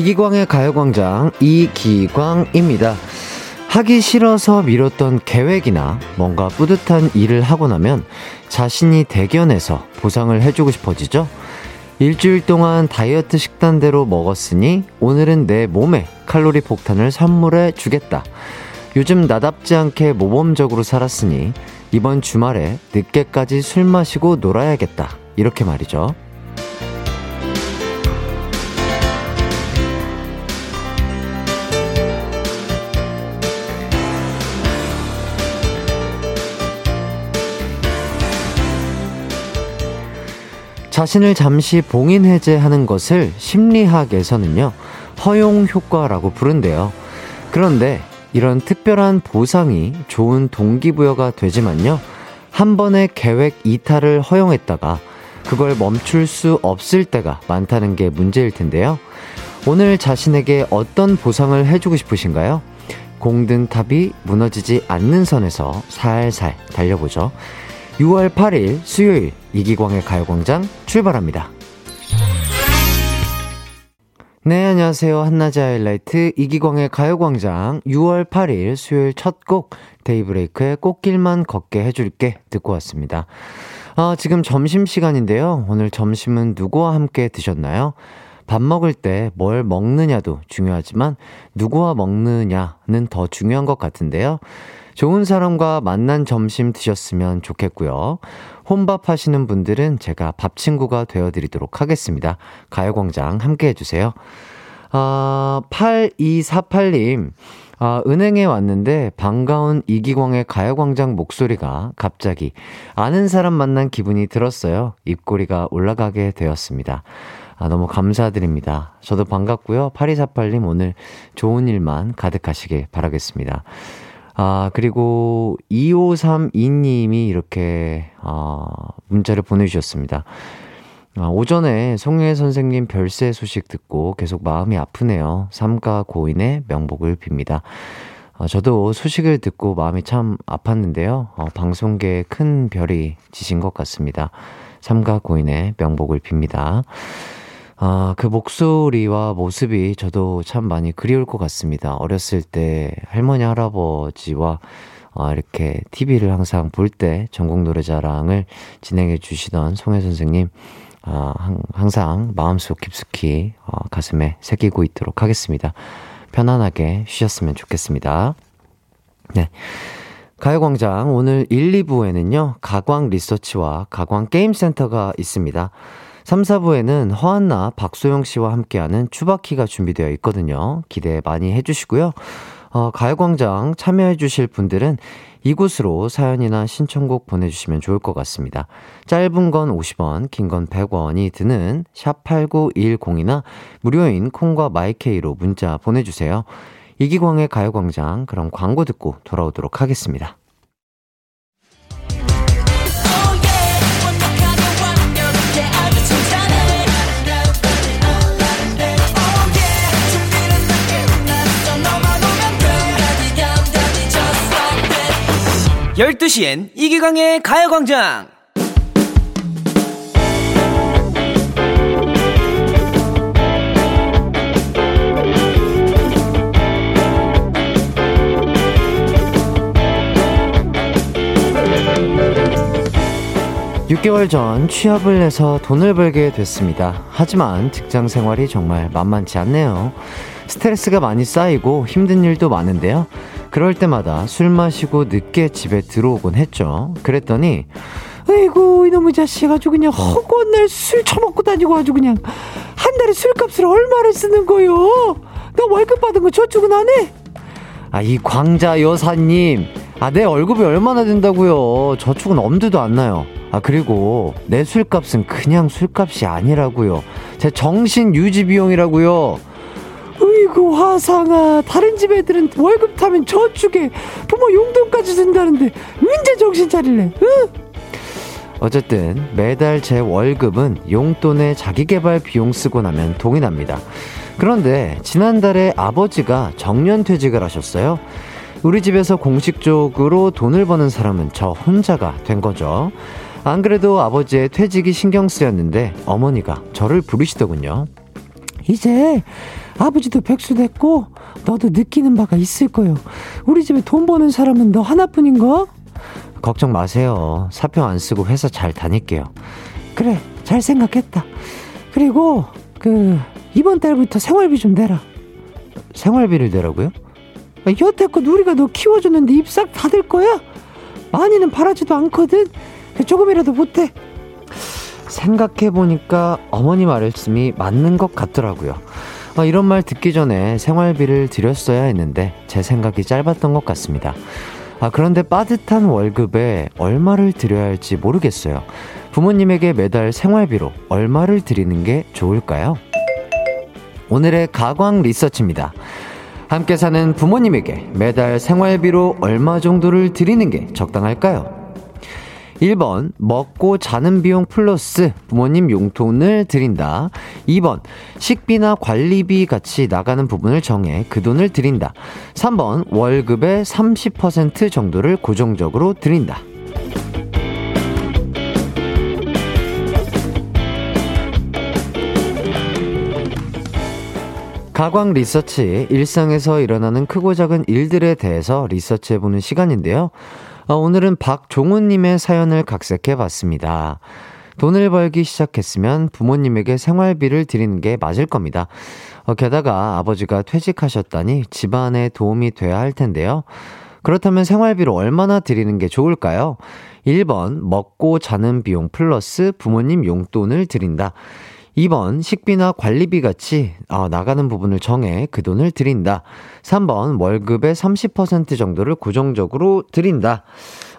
이기광의 가요광장 이기광입니다. 하기 싫어서 미뤘던 계획이나 뭔가 뿌듯한 일을 하고 나면 자신이 대견해서 보상을 해주고 싶어지죠? 일주일 동안 다이어트 식단대로 먹었으니 오늘은 내 몸에 칼로리 폭탄을 선물해 주겠다. 요즘 나답지 않게 모범적으로 살았으니 이번 주말에 늦게까지 술 마시고 놀아야겠다. 이렇게 말이죠. 자신을 잠시 봉인 해제하는 것을 심리학에서는요, 허용 효과라고 부른대요. 그런데 이런 특별한 보상이 좋은 동기부여가 되지만요, 한 번의 계획 이탈을 허용했다가 그걸 멈출 수 없을 때가 많다는 게 문제일 텐데요. 오늘 자신에게 어떤 보상을 해주고 싶으신가요? 공든 탑이 무너지지 않는 선에서 살살 달려보죠. 6월 8일 수요일 이기광의 가요광장 출발합니다. 네, 안녕하세요. 한낮의 하이라이트 이기광의 가요광장 6월 8일 수요일 첫 곡 데이브레이크의 꽃길만 걷게 해줄게 듣고 왔습니다. 아, 지금 점심시간인데요. 오늘 점심은 누구와 함께 드셨나요? 밥 먹을 때 뭘 먹느냐도 중요하지만 누구와 먹느냐는 더 중요한 것 같은데요. 좋은 사람과 만난 점심 드셨으면 좋겠고요. 혼밥 하시는 분들은 제가 밥 친구가 되어드리도록 하겠습니다. 가요광장 함께 해주세요. 아, 8248님. 아, 은행에 왔는데 반가운 이기광의 가요광장 목소리가 갑자기 아는 사람 만난 기분이 들었어요. 입꼬리가 올라가게 되었습니다. 아, 너무 감사드립니다. 저도 반갑고요. 8248님 오늘 좋은 일만 가득하시길 바라겠습니다. 아, 그리고 2532님이 이렇게, 아, 문자를 보내주셨습니다. 아, 오전에 송혜 선생님 별세 소식 듣고 계속 마음이 아프네요. 삼가 고인의 명복을 빕니다. 아, 저도 소식을 듣고 마음이 참 아팠는데요. 어, 방송계에 큰 별이 지신 것 같습니다. 삼가 고인의 명복을 빕니다. 아, 그 목소리와 모습이 저도 참 많이 그리울 것 같습니다. 어렸을 때 할머니, 할아버지와 어, 이렇게 TV를 항상 볼 때 전국 노래자랑을 진행해 주시던 송혜 선생님, 어, 항상 마음속 깊숙이 어, 가슴에 새기고 있도록 하겠습니다. 편안하게 쉬셨으면 좋겠습니다. 네. 가요광장 오늘 1, 2부에는요, 가광 리서치와 가광 게임센터가 있습니다. 3, 4부에는 허한나, 박소영 씨와 함께하는 추바키가 준비되어 있거든요. 기대 많이 해주시고요. 어, 가요광장 참여해주실 분들은 이곳으로 사연이나 신청곡 보내주시면 좋을 것 같습니다. 짧은 건 50원, 긴 건 100원이 드는 샵8910이나 무료인 콩과 마이케이로 문자 보내주세요. 이기광의 가요광장, 그럼 광고 듣고 돌아오도록 하겠습니다. 12시엔 이기광의 가요광장! (6개월) 전 취업을 해서 돈을 벌게 됐습니다 하지만 직장 생활이 정말 만만치 않네요 스트레스가 많이 쌓이고 힘든 일도 많은데요 그럴 때마다 술 마시고 늦게 집에 들어오곤 했죠. 그랬더니, 아이고, 이놈의 자식 아주 그냥 허구한 날 술 처먹고 다니고 아주 그냥 한 달에 술값을 얼마를 쓰는 거요? 너 월급 받은 거 저축은 안 해? 아, 이 광자 여사님. 아, 내 월급이 얼마나 된다고요? 저축은 엄두도 안 나요. 아, 그리고 내 술값은 그냥 술값이 아니라고요. 제 정신 유지 비용이라고요. 으이구 화상아 다른 집 애들은 월급 타면 저축에 부모 용돈까지 준다는데 언제 정신 차릴래 응? 어쨌든 매달 제 월급은 용돈에 자기개발 비용 쓰고 나면 동이 납니다. 그런데 지난달에 아버지가 정년퇴직을 하셨어요. 우리 집에서 공식적으로 돈을 버는 사람은 저 혼자가 된 거죠. 안 그래도 아버지의 퇴직이 신경 쓰였는데 어머니가 저를 부르시더군요. 이제 아버지도 백수 됐고 너도 느끼는 바가 있을 거요. 우리 집에 돈 버는 사람은 너 하나뿐인가? 걱정 마세요. 사표 안 쓰고 회사 잘 다닐게요. 그래, 잘 생각했다. 그리고 그 이번 달부터 생활비 좀 내라. 생활비를 내라고요? 아, 여태껏 우리가 너 키워줬는데 입싹 다될 거야? 많이는 바라지도 않거든. 조금이라도 못해. 생각해보니까 어머니 말씀이 맞는 것 같더라고요. 어, 이런 말 듣기 전에 생활비를 드렸어야 했는데 제 생각이 짧았던 것 같습니다. 아, 그런데 빠듯한 월급에 얼마를 드려야 할지 모르겠어요. 부모님에게 매달 생활비로 얼마를 드리는 게 좋을까요? 오늘의 가광 리서치입니다. 함께 사는 부모님에게 매달 생활비로 얼마 정도를 드리는 게 적당할까요? 1번, 먹고 자는 비용 플러스 부모님 용돈을 드린다. 2번, 식비나 관리비 같이 나가는 부분을 정해 그 돈을 드린다. 3번, 월급의 30% 정도를 고정적으로 드린다. 가광 리서치, 일상에서 일어나는 크고 작은 일들에 대해서 리서치해보는 시간인데요. 어, 오늘은 박종훈님의 사연을 각색해 봤습니다. 돈을 벌기 시작했으면 부모님에게 생활비를 드리는 게 맞을 겁니다. 어, 게다가 아버지가 퇴직하셨다니 집안에 도움이 돼야 할 텐데요. 그렇다면 생활비로 얼마나 드리는 게 좋을까요? 1번, 먹고 자는 비용 플러스 부모님 용돈을 드린다. 2번 식비나 관리비 같이 어, 나가는 부분을 정해 그 돈을 드린다. 3번 월급의 30% 정도를 고정적으로 드린다.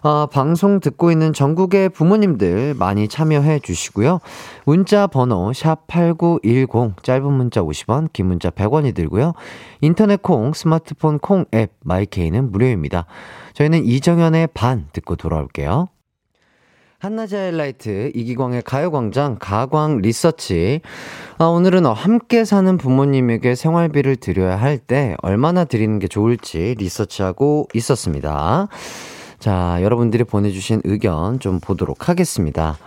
어, 방송 듣고 있는 전국의 부모님들 많이 참여해 주시고요. 문자 번호 샵8910 짧은 문자 50원, 긴 문자 100원이 들고요. 인터넷 콩, 스마트폰 콩 앱 마이케이는 무료입니다. 저희는 이정현의 반 듣고 돌아올게요. 한낮의 하이라이트 이기광의 가요광장 가광 리서치 아, 오늘은 어, 함께 사는 부모님에게 생활비를 드려야 할 때 얼마나 드리는 게 좋을지 리서치하고 있었습니다. 자 여러분들이 보내주신 의견 좀 보도록 하겠습니다.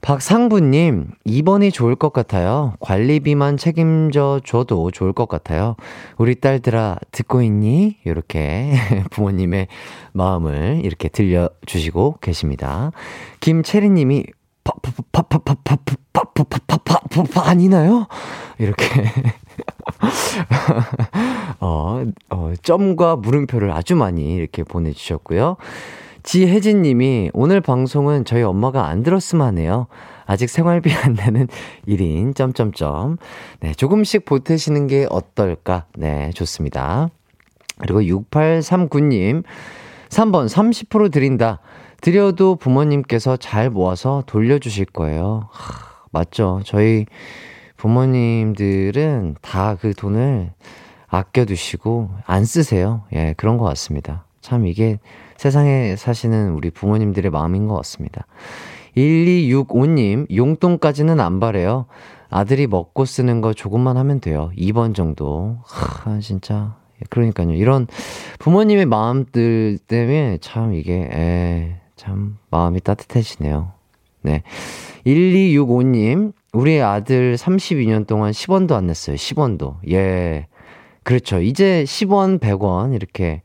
박상부님, 2번이 좋을 것 같아요. 관리비만 책임져 줘도 좋을 것 같아요. 우리 딸들아, 듣고 있니? 이렇게 부모님의 마음을 이렇게 들려주시고 계십니다. 김채리님이, 파파파파파파파파파파파 아니나요? 이렇게 어, 어, 점과 물음표를 아주 많이 이렇게 보내주셨고요. 지혜진 님이 오늘 방송은 저희 엄마가 안 들었으면 하네요. 아직 생활비 안 내는 1인, 점점점. 네, 조금씩 보태시는 게 어떨까? 네, 좋습니다. 그리고 6839 님, 3번 30% 드린다. 드려도 부모님께서 잘 모아서 돌려주실 거예요. 하, 맞죠. 저희 부모님들은 다 그 돈을 아껴두시고 안 쓰세요. 예, 그런 것 같습니다. 참 이게 세상에 사시는 우리 부모님들의 마음인 것 같습니다. 1265님, 용돈까지는 안 바래요. 아들이 먹고 쓰는 거 조금만 하면 돼요. 2번 정도. 하, 진짜. 그러니까요. 이런 부모님의 마음들 때문에 참 이게, 에, 참 마음이 따뜻해지네요. 네. 1265님, 우리 아들 32년 동안 10원도 안 냈어요. 10원도. 예. 그렇죠. 이제 10원, 100원 이렇게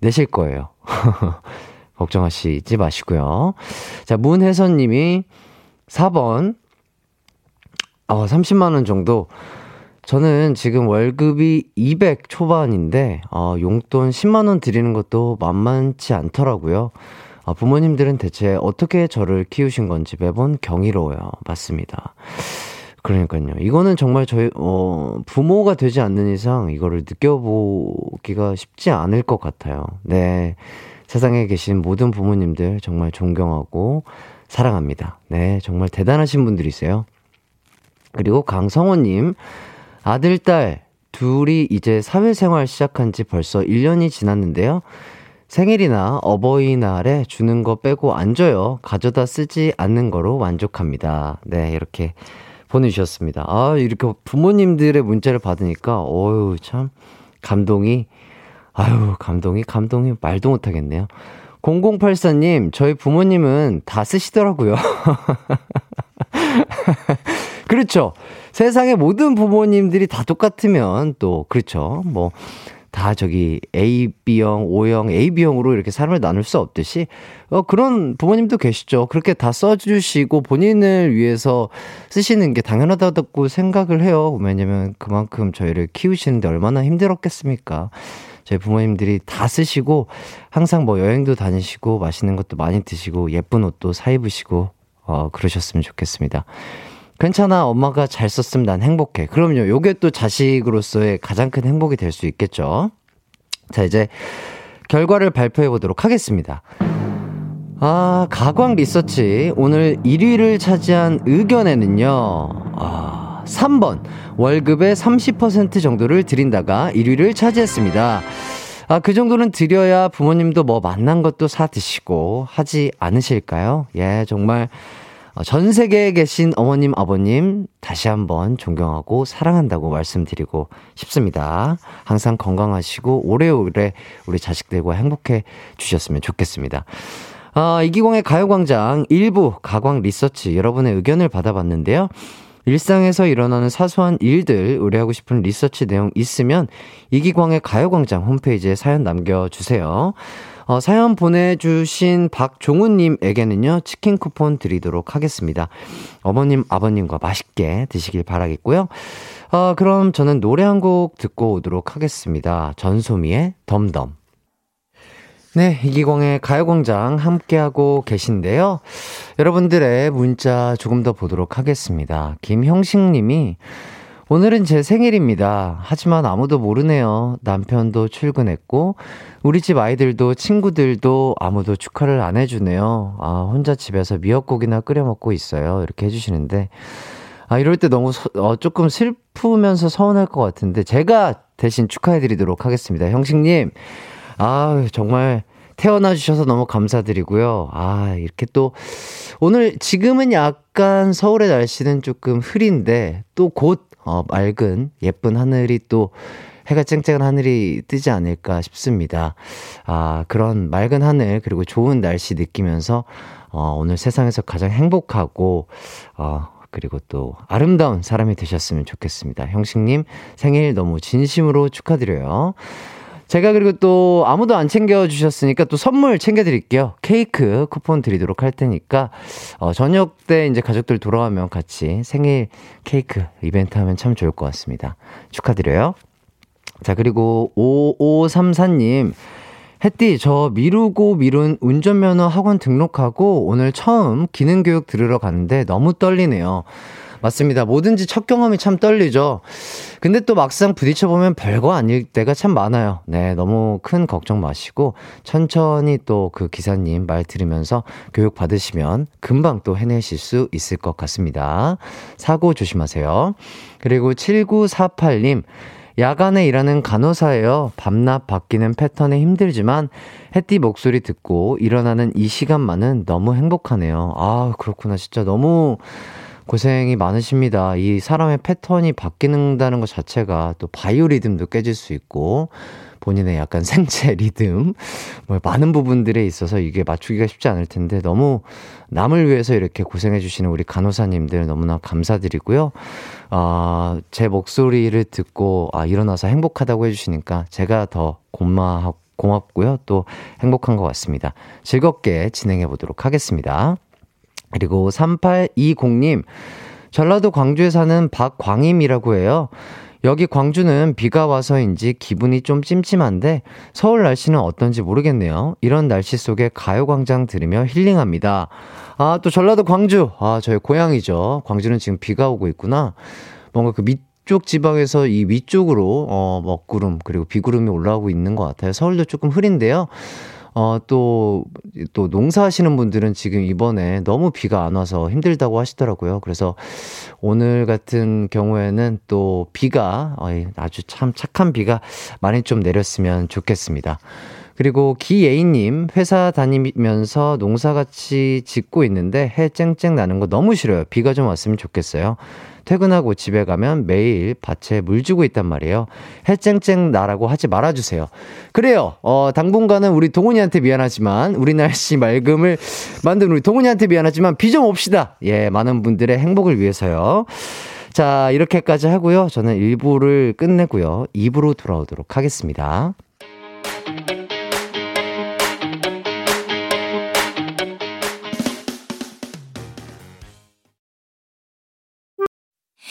내실 거예요. 걱정하시지 마시고요. 자, 문혜선 님이 4번, 어, 30만원 정도. 저는 지금 월급이 200 초반인데, 어, 용돈 10만원 드리는 것도 만만치 않더라고요. 어, 부모님들은 대체 어떻게 저를 키우신 건지 매번 경이로워요. 맞습니다. 그러니까요. 이거는 정말 저희, 어, 부모가 되지 않는 이상 이거를 느껴보기가 쉽지 않을 것 같아요. 네. 세상에 계신 모든 부모님들 정말 존경하고 사랑합니다. 네. 정말 대단하신 분들이세요. 그리고 강성호 님, 아들, 딸, 둘이 이제 사회생활 시작한 지 벌써 1년이 지났는데요. 생일이나 어버이날에 주는 거 빼고 안 줘요. 가져다 쓰지 않는 거로 만족합니다. 네, 이렇게 보내주셨습니다. 아, 이렇게 부모님들의 문자를 받으니까, 어유 참, 감동이, 아유, 감동이, 감동이 말도 못하겠네요. 0084님, 저희 부모님은 다 쓰시더라고요. 그렇죠. 세상의 모든 부모님들이 다 똑같으면 또, 그렇죠. 뭐, 다 저기 AB 형, O형, AB형으로 이렇게 삶을 나눌 수 없듯이 어 그런 부모님도 계시죠. 그렇게 다 써주시고 본인을 위해서 쓰시는 게 당연하다고 생각을 해요. 왜냐면 그만큼 저희를 키우시는데 얼마나 힘들었겠습니까. 저희 부모님들이 다 쓰시고 항상 뭐 여행도 다니시고 맛있는 것도 많이 드시고 예쁜 옷도 사 입으시고 어 그러셨으면 좋겠습니다. 괜찮아. 엄마가 잘 썼으면 난 행복해. 그럼요. 요게 또 자식으로서의 가장 큰 행복이 될 수 있겠죠. 자, 이제 결과를 발표해 보도록 하겠습니다. 아, 가광 리서치. 오늘 1위를 차지한 의견에는요, 아, 3번. 월급의 30% 정도를 드린다가 1위를 차지했습니다. 아, 그 정도는 드려야 부모님도 뭐 만난 것도 사 드시고 하지 않으실까요? 예, 정말 어, 전 세계에 계신 어머님, 아버님, 다시 한번 존경하고 사랑한다고 말씀드리고 싶습니다. 항상 건강하시고 오래오래 우리 자식들과 행복해 주셨으면 좋겠습니다. 아, 이기광의 가요광장 일부 가광 리서치 여러분의 의견을 받아봤는데요. 일상에서 일어나는 사소한 일들 의뢰하고 싶은 리서치 내용 있으면 이기광의 가요광장 홈페이지에 사연 남겨주세요. 어, 사연 보내주신 박종훈님에게는요, 치킨 쿠폰 드리도록 하겠습니다. 어머님, 아버님과 맛있게 드시길 바라겠고요. 어, 그럼 저는 노래 한 곡 듣고 오도록 하겠습니다. 전소미의 덤덤. 네, 이기광의 가요광장 함께하고 계신데요. 여러분들의 문자 조금 더 보도록 하겠습니다. 김형식 님이 오늘은 제 생일입니다. 하지만 아무도 모르네요. 남편도 출근했고, 우리 집 아이들도 친구들도 아무도 축하를 안 해주네요. 아, 혼자 집에서 미역국이나 끓여 먹고 있어요. 이렇게 해주시는데, 아, 이럴 때 너무 서, 어, 조금 슬프면서 서운할 것 같은데, 제가 대신 축하해드리도록 하겠습니다. 형식님, 아, 정말 태어나 주셔서 너무 감사드리고요. 아, 이렇게 또 오늘 지금은 약간 서울의 날씨는 조금 흐린데 또 곧 어, 맑은 예쁜 하늘이 또 해가 쨍쨍한 하늘이 뜨지 않을까 싶습니다. 아, 그런 맑은 하늘 그리고 좋은 날씨 느끼면서 어, 오늘 세상에서 가장 행복하고 어, 그리고 또 아름다운 사람이 되셨으면 좋겠습니다. 형식님 생일 너무 진심으로 축하드려요. 제가 그리고 또 아무도 안 챙겨주셨으니까 또 선물 챙겨드릴게요. 케이크 쿠폰 드리도록 할 테니까, 어, 저녁 때 이제 가족들 돌아가면 같이 생일 케이크 이벤트 하면 참 좋을 것 같습니다. 축하드려요. 자, 그리고 5534님. 햇띠, 저 미루고 미룬 운전면허 학원 등록하고 오늘 처음 기능교육 들으러 갔는데 너무 떨리네요. 맞습니다. 뭐든지 첫 경험이 참 떨리죠. 근데 또 막상 부딪혀보면 별거 아닐 때가 참 많아요. 네, 너무 큰 걱정 마시고 천천히 또 그 기사님 말 들으면서 교육 받으시면 금방 또 해내실 수 있을 것 같습니다. 사고 조심하세요. 그리고 7948님, 야간에 일하는 간호사예요. 밤낮 바뀌는 패턴에 힘들지만 햇띠 목소리 듣고 일어나는 이 시간만은 너무 행복하네요. 아, 그렇구나. 진짜 너무 고생이 많으십니다. 이 사람의 패턴이 바뀌는다는 것 자체가 또 바이오 리듬도 깨질 수 있고 본인의 약간 생체 리듬 뭐 많은 부분들에 있어서 이게 맞추기가 쉽지 않을 텐데 너무 남을 위해서 이렇게 고생해 주시는 우리 간호사님들 너무나 감사드리고요. 아, 제 목소리를 듣고 아 일어나서 행복하다고 해 주시니까 제가 더 고마하고 고맙고요. 또 행복한 것 같습니다. 즐겁게 진행해 보도록 하겠습니다. 그리고 3820님, 전라도 광주에 사는 박광임이라고 해요. 여기 광주는 비가 와서인지 기분이 좀 찜찜한데 서울 날씨는 어떤지 모르겠네요. 이런 날씨 속에 가요광장 들으며 힐링합니다. 아, 또 전라도 광주. 아, 저희 고향이죠. 광주는 지금 비가 오고 있구나. 뭔가 그 밑쪽 지방에서 이 위쪽으로, 어, 먹구름, 그리고 비구름이 올라오고 있는 것 같아요. 서울도 조금 흐린데요. 어, 또, 또 농사하시는 분들은 지금 이번에 너무 비가 안 와서 힘들다고 하시더라고요. 그래서 오늘 같은 경우에는 또 비가, 아주 참 착한 비가 많이 좀 내렸으면 좋겠습니다. 그리고 기예인님, 회사 다니면서 농사같이 짓고 있는데 해 쨍쨍 나는 거 너무 싫어요. 비가 좀 왔으면 좋겠어요. 퇴근하고 집에 가면 매일 밭에 물 주고 있단 말이에요. 해쨍쨍 나라고 하지 말아주세요. 그래요. 어, 당분간은 우리 동훈이한테 미안하지만, 우리 날씨 맑음을 만든 우리 동훈이한테 미안하지만, 비 좀 옵시다. 예, 많은 분들의 행복을 위해서요. 자, 이렇게까지 하고요. 저는 1부를 끝내고요. 2부로 돌아오도록 하겠습니다.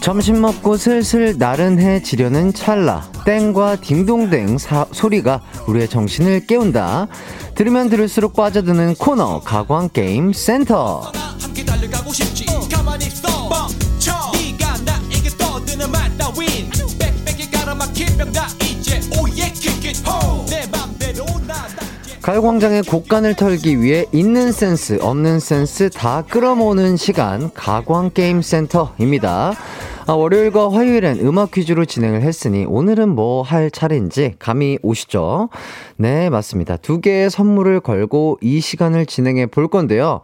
점심 먹고 슬슬 나른해지려는 찰나 땡과 딩동댕 사, 소리가 우리의 정신을 깨운다. 들으면 들을수록 빠져드는 코너 가광 게임 센터 가요광장의 곡간을 털기 위해 있는 센스 없는 센스 다 끌어모으는 시간 가광 게임 센터입니다 아, 월요일과 화요일엔 음악 퀴즈로 진행을 했으니 오늘은 뭐 할 차례인지 감이 오시죠? 네, 맞습니다. 두 개의 선물을 걸고 이 시간을 진행해 볼 건데요.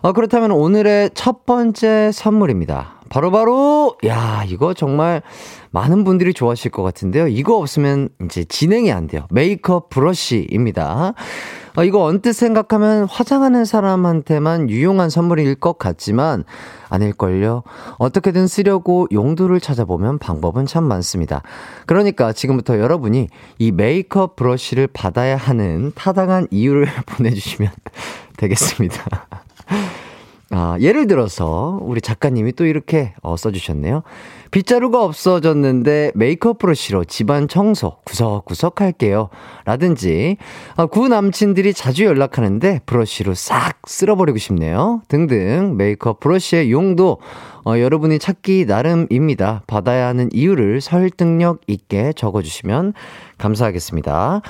아, 그렇다면 오늘의 첫 번째 선물입니다. 바로 바로, 야, 이거 정말 많은 분들이 좋아하실 것 같은데요. 이거 없으면 이제 진행이 안 돼요. 메이크업 브러쉬입니다. 아, 이거 언뜻 생각하면 화장하는 사람한테만 유용한 선물일 것 같지만 아닐걸요. 어떻게든 쓰려고 용도를 찾아보면 방법은 참 많습니다. 그러니까 지금부터 여러분이 이 메이크업 브러쉬를 받아야 하는 타당한 이유를 보내주시면 되겠습니다. 아, 예를 들어서 우리 작가님이 또 이렇게 어, 써주셨네요. 빗자루가 없어졌는데 메이크업 브러쉬로 집안 청소 구석구석 할게요. 라든지 아, 구 남친들이 자주 연락하는데 브러쉬로 싹 쓸어버리고 싶네요. 등등 메이크업 브러쉬의 용도 어, 여러분이 찾기 나름입니다. 받아야 하는 이유를 설득력 있게 적어주시면 감사하겠습니다.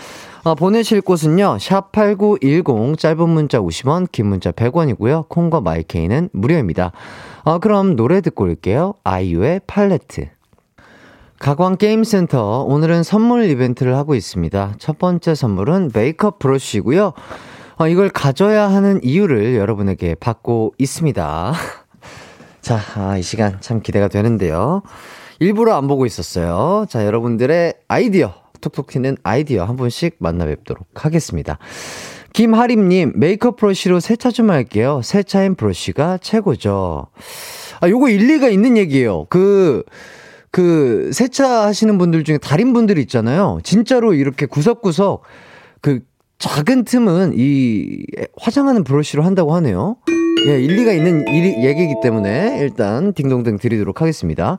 아, 보내실 곳은요, 샵 8910, 짧은 문자 50원, 긴 문자 100원이고요, 콩과 마이케이는 무료입니다. 아, 그럼 노래 듣고 올게요. 아이유의 팔레트. 가광 게임센터, 오늘은 선물 이벤트를 하고 있습니다. 첫 번째 선물은 메이크업 브러쉬고요. 아, 이걸 가져야 하는 이유를 여러분에게 받고 있습니다. 자, 아, 이 시간 참 기대가 되는데요. 일부러 안 보고 있었어요. 자, 여러분들의 아이디어, 톡톡 튀는 아이디어 한 분씩 만나 뵙도록 하겠습니다. 김하림님, 메이크업 브러쉬로 세차 좀 할게요. 세차인 브러쉬가 최고죠. 아, 요거 일리가 있는 얘기예요. 그, 그, 세차하시는 분들 중에 달인분들이 있잖아요. 진짜로 이렇게 구석구석 그 작은 틈은 이 화장하는 브러쉬로 한다고 하네요. 예, 일리가 있는 일이, 얘기이기 때문에 일단 딩동댕 드리도록 하겠습니다.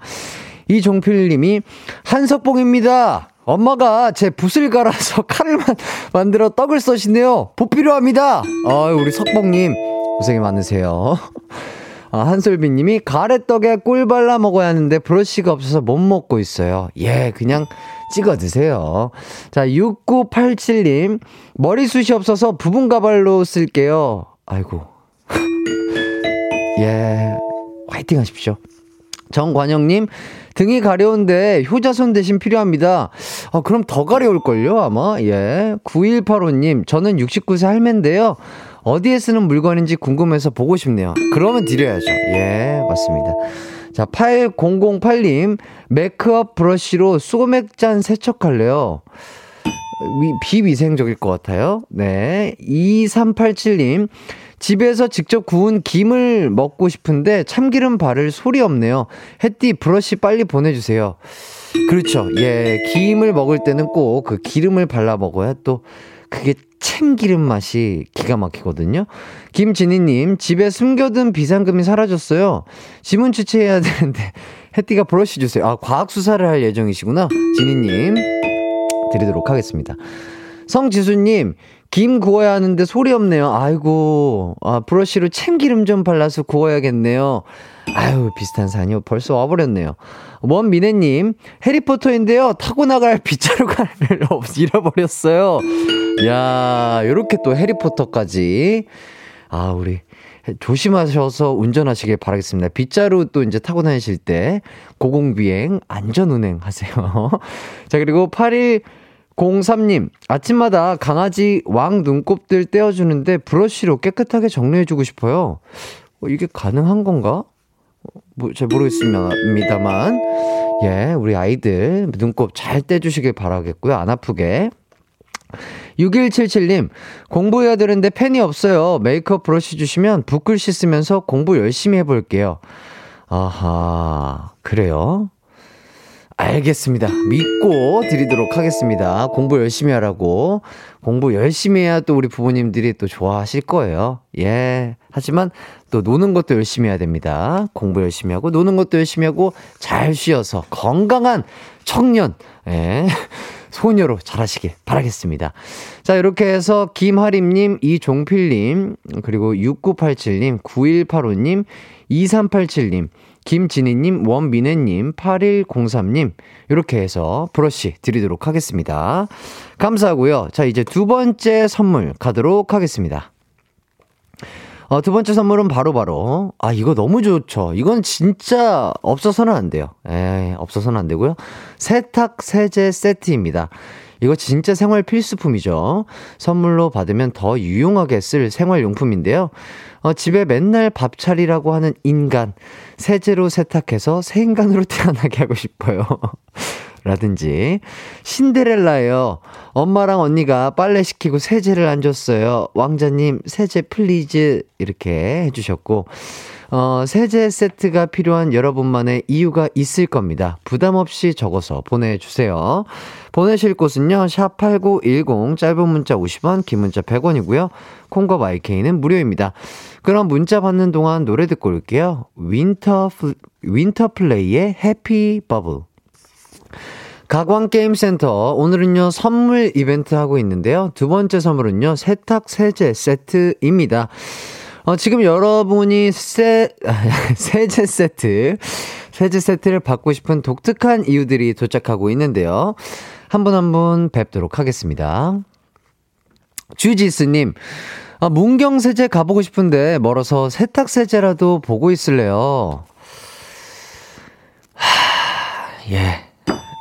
이종필님이 한석봉입니다. 엄마가 제 붓을 갈아서 칼을 만, 만들어 떡을 써시네요. 붓 필요합니다. 아, 우리 석봉님 고생이 많으세요. 아, 한솔비님이 가래떡에 꿀 발라 먹어야 하는데 브러쉬가 없어서 못 먹고 있어요. 예, 그냥 찍어 드세요. 자, 6987님 머리숱이 없어서 부분 가발로 쓸게요. 아이고. 예, 화이팅 하십시오. 정관영님, 등이 가려운데 효자손 대신 필요합니다. 어, 그럼 더 가려울걸요, 아마? 예. 9185님, 저는 69세 할매인데요. 어디에 쓰는 물건인지 궁금해서 보고 싶네요. 그러면 드려야죠. 예, 맞습니다. 자, 8008님, 메이크업 브러쉬로 소맥잔 세척할래요. 위, 비위생적일 것 같아요. 네. 2387님, 집에서 직접 구운 김을 먹고 싶은데 참기름 바를 소리 없네요. 햇띠 브러쉬 빨리 보내주세요. 그렇죠. 예, 김을 먹을 때는 꼭 그 기름을 발라 먹어야 또 그게 참기름 맛이 기가 막히거든요. 김진희님, 집에 숨겨둔 비상금이 사라졌어요. 지문 취체해야 되는데 햇띠가 브러쉬 주세요. 아, 과학 수사를 할 예정이시구나. 진희님, 드리도록 하겠습니다. 성지수님, 김 구워야 하는데 소리 없네요. 아이고, 아, 브러쉬로 참기름 좀 발라서 구워야겠네요. 아유, 비슷한 사연이 벌써 와버렸네요. 원미네님, 해리포터인데요. 타고 나갈 빗자루가 잃어버렸어요. 야 요렇게 또 해리포터까지. 아, 우리 조심하셔서 운전하시길 바라겠습니다. 빗자루 또 이제 타고 다니실 때 고공비행 안전 운행 하세요. 자, 그리고 8일 03님, 아침마다 강아지 왕 눈곱들 떼어주는데 브러쉬로 깨끗하게 정리해주고 싶어요. 어, 이게 가능한 건가? 뭐, 잘 모르겠습니다만. 예, 우리 아이들 눈곱 잘 떼주시길 바라겠고요. 안 아프게. 6177님, 공부해야 되는데 펜이 없어요. 메이크업 브러쉬 주시면 붓글씨 쓰면서 공부 열심히 해볼게요. 아하, 그래요? 알겠습니다. 믿고 드리도록 하겠습니다. 공부 열심히 하라고. 공부 열심히 해야 또 우리 부모님들이 또 좋아하실 거예요. 예. 하지만 또 노는 것도 열심히 해야 됩니다. 공부 열심히 하고, 노는 것도 열심히 하고, 잘 쉬어서 건강한 청년, 예. 소녀로 자라시길 바라겠습니다. 자, 이렇게 해서 김하림님, 이종필님, 그리고 6987님, 9185님, 2387님, 김진희님, 원민혜님, 8103님, 이렇게 해서 브러쉬 드리도록 하겠습니다. 감사하고요. 자, 이제 두 번째 선물 가도록 하겠습니다. 어, 두 번째 선물은 바로바로, 바로, 아, 이거 너무 좋죠. 이건 진짜 없어서는 안 돼요. 에 없어서는 안 되고요. 세탁 세제 세트입니다. 이거 진짜 생활 필수품이죠. 선물로 받으면 더 유용하게 쓸 생활용품인데요. 어, 집에 맨날 밥 차리라고 하는 인간, 세제로 세탁해서 새 인간으로 태어나게 하고 싶어요. 라든지, 신데렐라예요. 엄마랑 언니가 빨래 시키고 세제를 안 줬어요. 왕자님, 세제 please. 이렇게 해주셨고, 어, 세제 세트가 필요한 여러분만의 이유가 있을 겁니다. 부담 없이 적어서 보내주세요. 보내실 곳은요, 샵8910, 짧은 문자 50원, 긴 문자 100원이고요. 콩과 마이케이는 무료입니다. 그럼 문자 받는 동안 노래 듣고 올게요. 윈터, 윈터 플레이의 Happy Bubble. 가광게임센터 오늘은요 선물 이벤트 하고 있는데요 두 번째 선물은요 세탁 세제 세트입니다 어, 지금 여러분이 세, 세제 세트, 세제 세트를 받고 싶은 독특한 이유들이 도착하고 있는데요. 한분 한 분 뵙도록 하겠습니다. 주지스님, 아, 문경 세제 가보고 싶은데 멀어서 세탁 세제라도 보고 있을래요. 하, 예.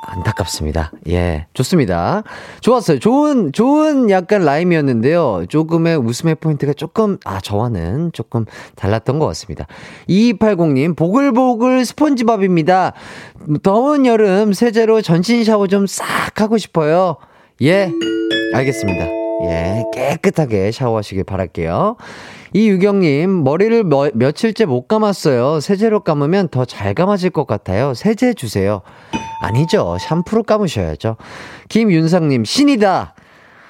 안타깝습니다. 예. 좋습니다. 좋았어요. 좋은, 좋은 약간 라임이었는데요. 조금의 웃음의 포인트가 조금, 아, 저와는 조금 달랐던 것 같습니다. 2280님, 보글보글 스폰지밥입니다. 더운 여름 세제로 전신 샤워 좀 싹 하고 싶어요. 예. 알겠습니다. 예. 깨끗하게 샤워하시길 바랄게요. 이유경님, 머리를 며, 며칠째 못 감았어요. 세제로 감으면 더 잘 감아질 것 같아요. 세제 주세요. 아니죠. 샴푸로 감으셔야죠. 김윤상님, 신이다!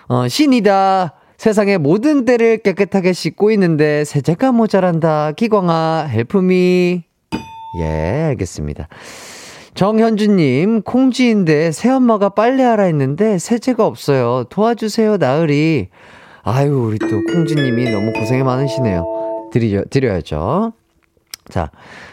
어, 신이다! 세상의 모든 때를 깨끗하게 씻고 있는데 세제가 모자란다. 기광아, 헬프미. 예, 알겠습니다. 정현주님, 콩쥐인데 새엄마가 빨래하라 했는데 세제가 없어요. 도와주세요, 나으리. 아유, 우리 또 콩쥐님이 너무 고생이 많으시네요. 드려, 드려야죠. 자,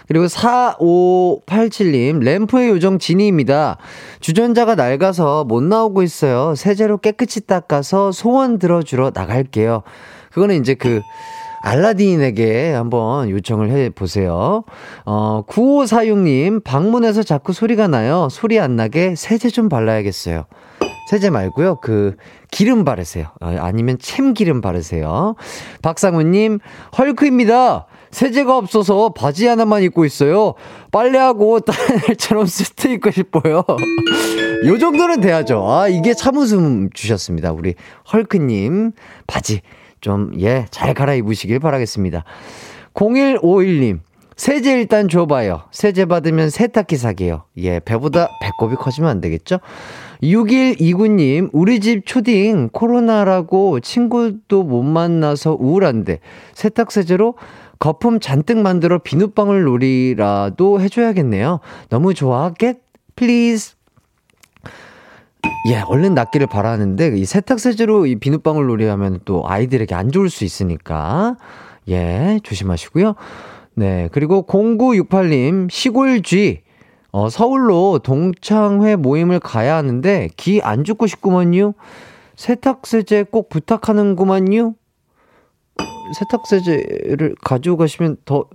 그리고 4587님, 램프의 요정 지니입니다. 주전자가 낡아서 못 나오고 있어요. 세제로 깨끗이 닦아서 소원 들어주러 나갈게요. 그거는 이제 그, 알라딘에게 한번 요청을 해 보세요. 어, 9546님, 방문해서 자꾸 소리가 나요. 소리 안 나게 세제 좀 발라야겠어요. 세제 말고요. 그 기름 바르세요. 어, 아니면 참기름 바르세요. 박상우님, 헐크입니다. 세제가 없어서 바지 하나만 입고 있어요. 빨래하고 딸처럼 스트 입고 싶어요. 요 정도는 돼야죠. 아, 이게 참 웃음 주셨습니다. 우리 헐크님, 바지 좀, 예, 잘 갈아입으시길 바라겠습니다. 0151님, 세제 일단 줘봐요. 세제 받으면 세탁기 사게요. 예, 배보다 배꼽이 커지면 안 되겠죠? 6129님, 우리 집 초딩 코로나라고 친구도 못 만나서 우울한데 세탁세제로 거품 잔뜩 만들어 비눗방울 놀이라도 해줘야겠네요. 너무 좋아. Get, please. 예, 얼른 낫기를 바라는데, 이 세탁세제로 이 비눗방울 놀이 하면 또 아이들에게 안 좋을 수 있으니까, 예, 조심하시고요. 네, 그리고 0968님, 시골 쥐. 어, 서울로 동창회 모임을 가야 하는데, 기 안 죽고 싶구먼요? 세탁 세제 꼭 부탁하는구만요? 세탁 세제를 가지고 가시면 더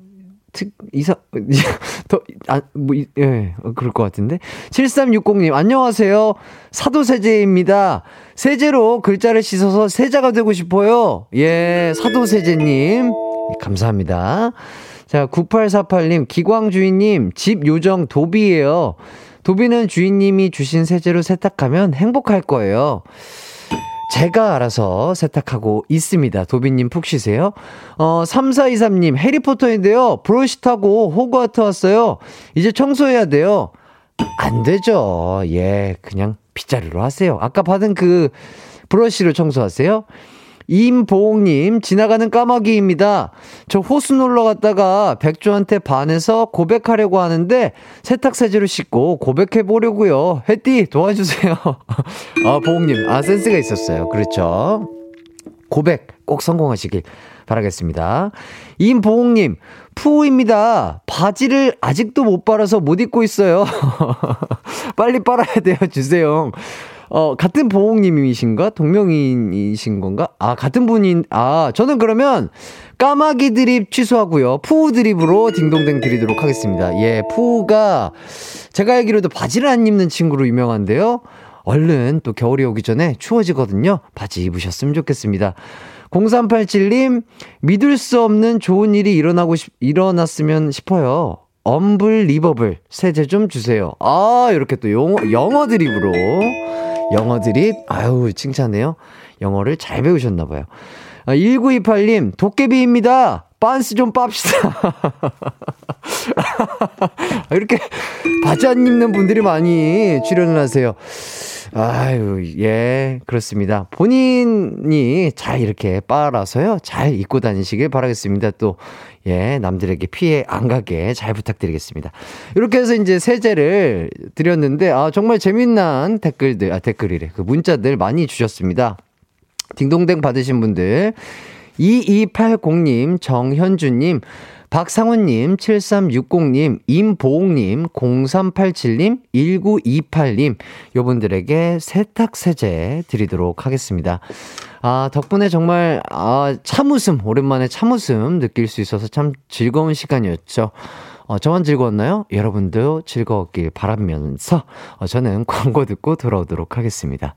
특, 이상, 더, 아, 뭐, 이- 예, 그럴 것 같은데. 7360님, 안녕하세요. 사도세제입니다. 세제로 글자를 씻어서 세자가 되고 싶어요. 예, 사도세제님. 예, 감사합니다. 자, 9848님, 기광주인님, 집 요정 도비예요 도비는 주인님이 주신 세제로 세탁하면 행복할 거예요. 제가 알아서 세탁하고 있습니다. 도비님 푹 쉬세요. 어, 3423님, 해리포터인데요. 브러쉬 타고 호그와트 왔어요. 이제 청소해야 돼요. 안 되죠. 예, 그냥 빗자루로 하세요. 아까 받은 그 브러쉬로 청소하세요. 임보홍님, 지나가는 까마귀입니다. 저 호수 놀러 갔다가 백조한테 반해서 고백하려고 하는데 세탁세제로 씻고 고백해 보려고요. 혜띠, 도와주세요. 아, 보홍님, 아, 센스가 있었어요. 그렇죠. 고백 꼭 성공하시길 바라겠습니다. 임보홍님, 푸우입니다. 바지를 아직도 못 빨아서 못 입고 있어요. 빨리 빨아야 돼요. 주세요. 어, 같은 보홍님이신가? 동명이인이신 건가? 아, 같은 분인, 아, 저는 그러면 까마귀 드립 취소하고요. 푸우 드립으로 딩동댕 드리도록 하겠습니다. 예, 푸우가 제가 알기로도 바지를 안 입는 친구로 유명한데요. 얼른 또 겨울이 오기 전에 추워지거든요. 바지 입으셨으면 좋겠습니다. 0387님, 믿을 수 없는 좋은 일이 일어나고 싶, 일어났으면 싶어요. 엄블리버블 세제 좀 주세요. 아, 이렇게 또 영어, 영어 드립으로. 영어 드립. 아유, 칭찬해요. 영어를 잘 배우셨나봐요. 아, 1928님, 도깨비입니다. 빤스 좀 빱시다. 이렇게 바지 안 입는 분들이 많이 출연을 하세요. 아유, 예, 그렇습니다. 본인이 잘 이렇게 빨아서요, 잘 입고 다니시길 바라겠습니다. 또, 예, 남들에게 피해 안 가게 잘 부탁드리겠습니다. 이렇게 해서 이제 세제를 드렸는데, 아, 정말 재밌는 댓글들, 아, 댓글이래. 그 문자들 많이 주셨습니다. 딩동댕 받으신 분들, 2280님, 정현주님, 박상훈님, 7360님, 임보홍님, 0387님, 1928님, 요분들에게 세탁세제 드리도록 하겠습니다. 아, 덕분에 정말, 아, 참웃음, 오랜만에 참웃음 느낄 수 있어서 참 즐거운 시간이었죠. 어, 저만 즐거웠나요? 여러분도 즐거웠길 바라면서, 어, 저는 광고 듣고 돌아오도록 하겠습니다.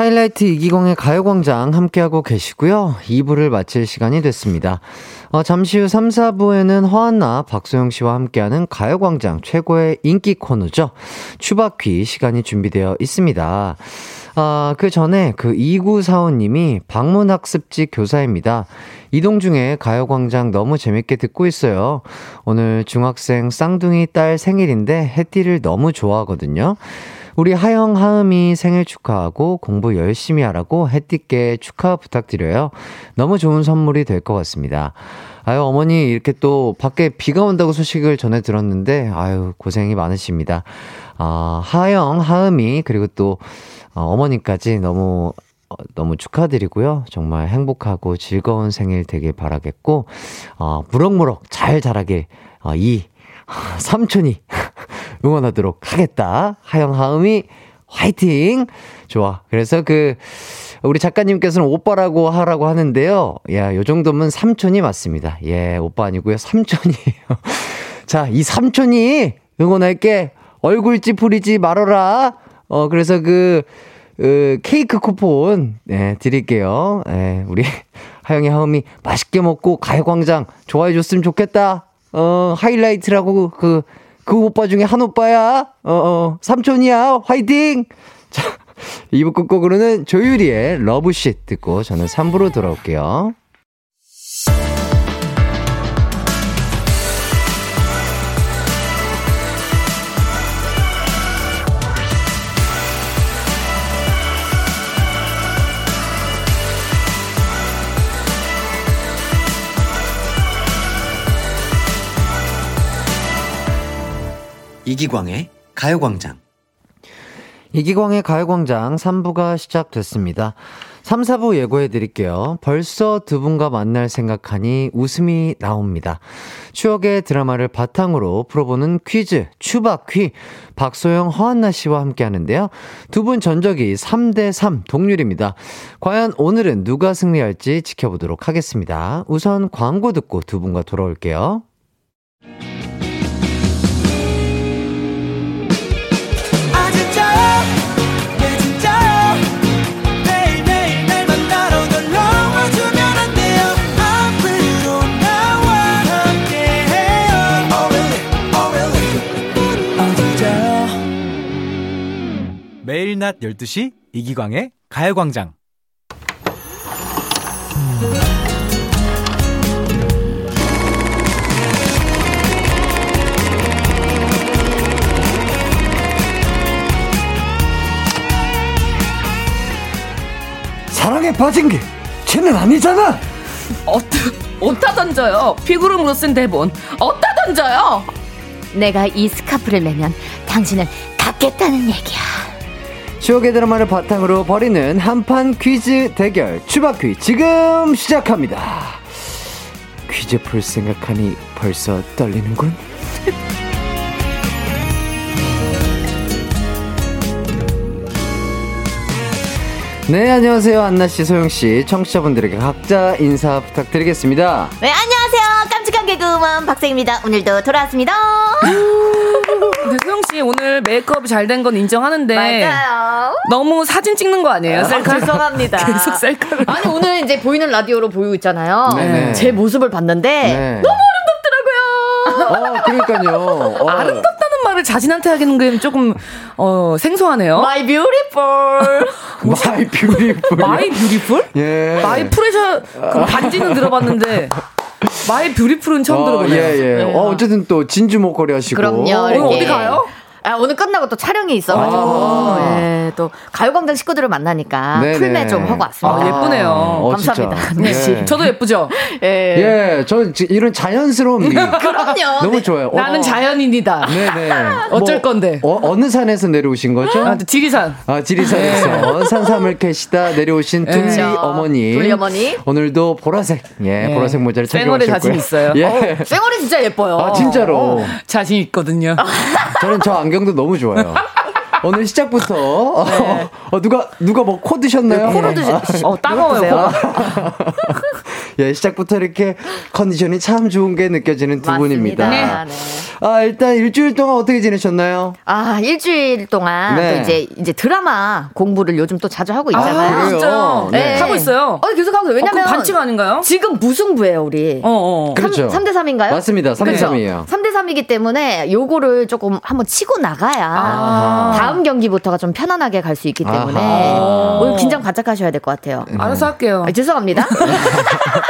하이라이트 이기광의 가요광장 함께하고 계시고요. 2부를 마칠 시간이 됐습니다. 어, 잠시 후 3, 4부에는 허한나, 박소영 씨와 함께하는 가요광장 최고의 인기 코너죠. 추바퀴 시간이 준비되어 있습니다. 아, 그 전에 그 2945님이 방문학습지 교사입니다. 이동 중에 가요광장 너무 재밌게 듣고 있어요. 오늘 중학생 쌍둥이 딸 생일인데 해띠를 너무 좋아하거든요. 우리 하영, 하음이 생일 축하하고 공부 열심히 하라고 해띠께 축하 부탁드려요. 너무 좋은 선물이 될 것 같습니다. 아유, 어머니 이렇게 또 밖에 비가 온다고 소식을 전해 들었는데, 아유, 고생이 많으십니다. 아, 하영, 하음이, 그리고 또, 어, 어머니까지 너무 어, 너무 축하드리고요. 정말 행복하고 즐거운 생일 되길 바라겠고, 어, 무럭무럭 잘 자라길, 어, 이, 삼촌이 응원하도록 하겠다. 하영, 하음이, 화이팅! 좋아. 그래서 그, 우리 작가님께서는 오빠라고 하라고 하는데요. 야, 요 정도면 삼촌이 맞습니다. 예, 오빠 아니고요. 삼촌이에요. 자, 이 삼촌이 응원할게. 얼굴 찌푸리지 말아라. 어, 그래서 그, 그 케이크 쿠폰 네, 드릴게요. 네, 우리 하영이 하음이 맛있게 먹고 가요광장 좋아해 줬으면 좋겠다. 어, 하이라이트라고 그, 그 오빠 중에 한 오빠야. 어, 어, 삼촌이야. 화이팅! 자, 2부 끝곡으로는 조유리의 러브쉿 듣고 저는 3부로 돌아올게요. 이기광의 가요광장. 이기광의 가요광장 3부가 시작됐습니다. 3, 4부 예고해 드릴게요. 벌써 두 분과 만날 생각하니 웃음이 나옵니다. 추억의 드라마를 바탕으로 풀어보는 퀴즈, 추바퀴. 박소영, 허한나 씨와 함께 하는데요. 두 분 전적이 3대3 동률입니다. 과연 오늘은 누가 승리할지 지켜보도록 하겠습니다. 우선 광고 듣고 두 분과 돌아올게요. 낮 12시 이기광의 가요광장. 사랑에 빠진 게 쟤는 아니잖아. 어따, 어따 던져요? 피구름으로 쓴 대본. 어따 던져요? 내가 이 스카프를 매면 당신을 갖겠다는 얘기야. 추억의 드라마를 바탕으로 벌이는 한판 퀴즈 대결 추바퀴 지금 시작합니다. 퀴즈 풀 생각하니 벌써 떨리는군. 네, 안녕하세요. 안나 씨, 소영 씨. 청취자분들에게 각자 인사 부탁드리겠습니다. 네, 안녕하세요. 깜찍한 개그우먼 박세입니다. 오늘도 돌아왔습니다. 근데 소영씨 오늘 메이크업이 잘 된 건 인정하는데. 맞아요. 너무 사진 찍는 거 아니에요? 셀카. 죄송합니다. 계속 셀카를. 아니 오늘 이제 보이는 라디오로 보이고 있잖아요. 네네. 제 모습을 봤는데 네. 너무 아름답더라고요. 어, 그러니까요. 어. 아름답다는 말을 자신한테 하기는 게 조금 어, 생소하네요. My beautiful. My beautiful. My beautiful? 예. My precious 그 반지는 들어봤는데 My beautiful은 처음 어, 들어보네요. 예, 예. 어, 어쨌든 또 진주 목걸이 하시고. 그럼요. 오늘 이렇게. 어디 가요? 아, 오늘 끝나고 또 촬영이 있어가지고 아. 예, 또 가요광장 식구들을 만나니까 네네. 풀매 좀 하고 왔습니다. 아, 예쁘네요. 어, 진짜. 감사합니다. 네. 네. 저도 예쁘죠? 예. 예, 저 지- 이런 자연스러움이 그럼요. 너무 네. 좋아요. 어, 나는 자연인이다. 네네. 어쩔 건데? 어, 어느 산에서 내려오신 거죠? 아, 지리산. 아, 지리산에서 산삼을 캐시다 내려오신 둘리 그렇죠. 어머니. 둘리 어머니. 오늘도 보라색, 예, 네. 보라색 모자를 착용하셨고요. 자신 있어요. 예. 쌩얼이 진짜 예뻐요. 아, 진짜로. 자신 있거든요. 저는 저 안경도 너무 좋아요. 오늘 시작부터 어, 어, 누가 누가 뭐 코 드셨나요? 네. 코로 드시. 어, 따가워요. 예, 시작부터 이렇게 컨디션이 참 좋은 게 느껴지는 두 맞습니다. 분입니다. 네. 아, 일단 일주일 동안 어떻게 지내셨나요? 아, 일주일 동안 네. 또 이제 이제 드라마 공부를 요즘 또 자주 하고 있잖아요. 그래요? 진짜요? 네. 하고 있어요. 어, 계속 하고 있어요. 어, 왜냐면 반칙 아닌가요? 지금 무승부예요, 우리. 어, 어. 그렇죠. 3, 대 3인가요? 맞습니다. 3대 3이에요. 3대 3이기 때문에 요거를 조금 한번 치고 나가야 아. 다음 경기부터가 좀 편안하게 갈 수 있기 때문에 아하. 오늘 긴장 바짝 하셔야 될 것 같아요. 알아서 할게요. 아, 죄송합니다.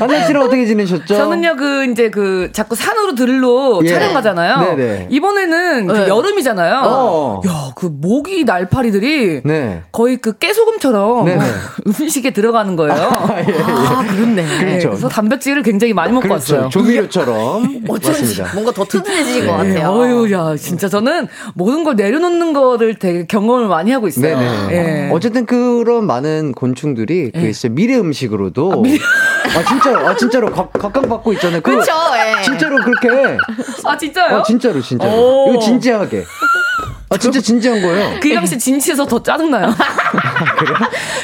한나 씨는 어떻게 지내셨죠? 저는요, 그, 이제 그, 자꾸 산으로 들로 예. 촬영 가잖아요. 네네. 이번에는 그 네. 여름이잖아요. 어. 야, 그 모기 날파리들이 네. 거의 그 깨소금처럼 네네. 음식에 들어가는 거예요. 아, 그렇네. 네, 그렇죠. 그래서 단백질을 굉장히 많이 먹고 그렇죠. 왔어요. 조미료처럼. 어쩐지. 뭔가 더 튼튼해지신 것 네, 같아요. 어휴, 야, 진짜 저는 모든 걸 내려놓는 거를 되게 경험을 많이 하고 있어요. 네네. 예. 어쨌든 그런 많은 곤충들이 그 예. 미래 음식으로도 아, 진짜로 아 진짜로 각, 각광받고 있잖아요. 그 그렇죠. 예. 진짜로 그렇게 아, 진짜요? 아 진짜로 진짜로 오. 이거 진지하게 아 진짜 진지한 거예요. 그 당시 진치에서 더 짜증나요. 그래요?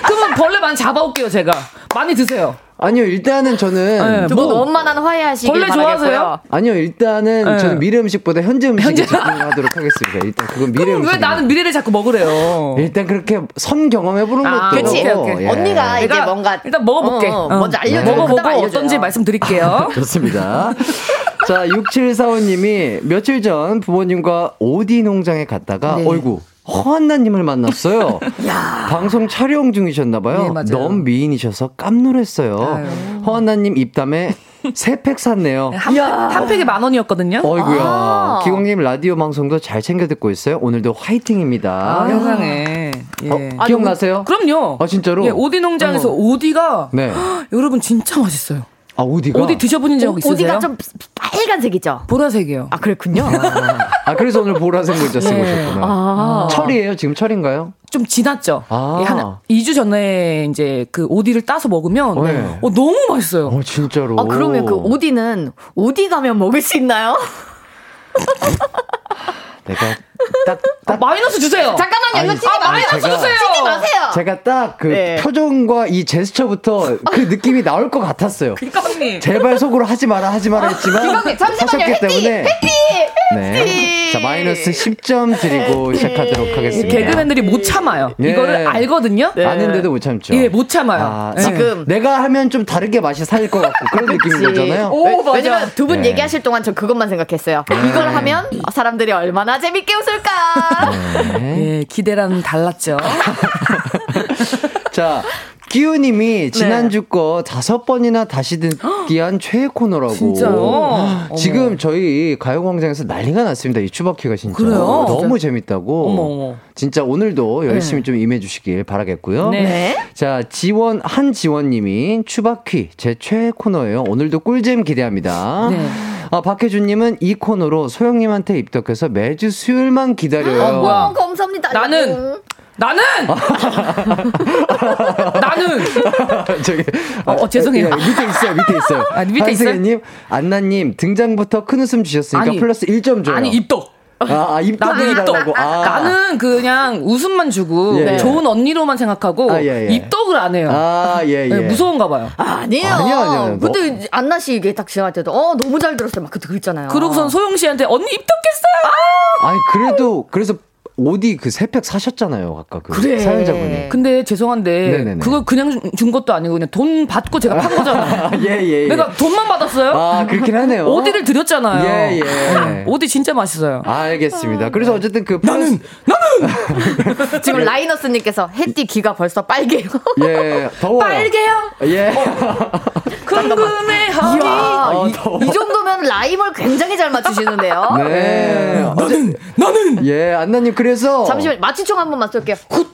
그러면 벌레 많이 잡아올게요, 제가. 많이 드세요. 아니요 일단은 저는 네. 두분 뭐, 원만한 화해하시길 벌레. 좋아하세요? 아니요 일단은 네. 저는 미래 음식보다 현재 음식에 현재- 집중하도록 하겠습니다. 일단 그건 미래 그럼 음식. 왜 나는 미래를 자꾸 먹으래요? 일단 그렇게 선 경험해보는 아, 것도 그치. 오케이. 예. 언니가 이제 내가 뭔가 일단 먹어볼게. 어, 어, 어. 먼저 알려줘요. 먹어보고 그다음 알려줘요. 어떤지 말씀드릴게요. 좋습니다. 자, 6745님이 며칠 전 부모님과 오디 농장에 갔다가, 네. 어이구, 허한나님을 만났어요. 방송 촬영 중이셨나봐요. 네, 맞아요. 너무 미인이셔서 깜놀했어요. 아유. 허한나님 입담에 세팩 샀네요. 한, 한 팩에 만 원이었거든요. 어이구야. 아. 기광님 라디오 방송도 잘 챙겨 듣고 있어요. 오늘도 화이팅입니다. 아, 세상에. 예. 어, 기억나세요? 그럼요. 아, 진짜로? 예, 오디 농장에서 오디가 네. 여러분 진짜 맛있어요. 아, 어디가? 오디 드셔보신 적 있으세요? 어디가 좀 빨간색이죠? 보라색이요. 아 그랬군요. 아, 그래서 오늘 보라색 모자 쓰고 예. 오셨구나. 아. 철이에요? 지금 철인가요? 좀 지났죠. 아. 예, 한 2주 전에 이제 그 오디를 따서 먹으면 네. 어, 너무 맛있어요. 어, 진짜로. 아 그러면 그 오디는 오디 가면 먹을 수 있나요? 내가 딱, 아, 딱 마이너스 주세요. 잠깐만요. 이거 아니, 치지 아니, 마세요. 제가- 치지 마세요. 제가 딱그 네. 표정과 이 제스처부터 그 느낌이 나올 것 같았어요. 기광님. 제발 속으로 하지 마라 하지 마라 했지만 잠시만요. 하셨기 햇띠, 때문에 네. 자 마이너스 10점 드리고 시작하도록 하겠습니다. 개그맨들이 못 참아요. 예. 이거를 알거든요. 아는데도 못 참죠. 예, 못 참아요. 아, 예. 지금 내가 하면 좀 다르게 맛이 살릴 것 같고 그런 느낌인 거잖아요. 오, 맞아. 왜냐면 두분 네. 얘기하실 동안 저 그것만 생각했어요. 이걸 하면 사람들이 얼마나 재밌게 웃 을까. 네. 예, 기대랑 달랐죠. 자, 끼우님이 지난주 거 다섯 번이나 다시 듣기 한 최애 코너라고. 진짜요? 지금 저희 가요광장에서 난리가 났습니다. 이 추바키가 진짜. 그래요? 너무 재밌다고. 어머, 어머. 진짜 오늘도 열심히 좀 임해주시길 바라겠고요. 네. 자, 지원, 한지원님이 추바퀴 제 최애 코너예요. 오늘도 꿀잼 기대합니다. 네. 아, 박혜준님은 이 코너로 소영님한테 입덕해서 매주 수요일만 기다려요. 어, 뭐야? 어, 감사합니다. 나는 나는 나는 저기 어, 어, 죄송해요. 예, 밑에 있어요. 밑에 있어요. 아, 밑에 있어요? 한승현님, 안나님 등장부터 큰 웃음 주셨으니까 아니, 플러스 1점 줘요. 아니 입덕. 아, 아 입덕 나도 입덕. 해달라고. 아. 나는 그냥 웃음만 주고 예. 좋은 언니로만 생각하고 아, 예, 예. 입덕을 안 해요. 아, 예, 예. 네, 무서운가 봐요. 아니에요. 아니요, 아니요. 근데 이제 안나 씨 이게 딱 지나갈 때도 어 너무 잘 들었어요. 막 그때 그랬잖아요. 그러고선 소영 씨한테 언니 입덕했어요. 아니, 그래도, 그래서 어디 그 세 팩 사셨잖아요. 아까 그 그래. 사연자분이. 근데 죄송한데 네네네. 그거 그냥 준- 준 것도 아니고 그냥 돈 받고 제가 판 거잖아요. 아, 예, 예, 예. 내가 돈만 받았어요. 아, 그렇긴 하네요. 어디를 드렸잖아요. 예, 예. 어디 진짜 맛있어요. 알겠습니다. 그래서 어쨌든 그 나는 지금 라이너스 님께서 햇띠 귀가 벌써 빨개요. 예 더워요. 빨개요. 예. 궁금해 하니. 이야, 어, 이, 더워. 이 정도면 라임을 굉장히 잘 맞추시는데요. 네. 나는 나는 예 안나 님 그래 서 잠시만 마취총 한 번만 쏠게요. Good.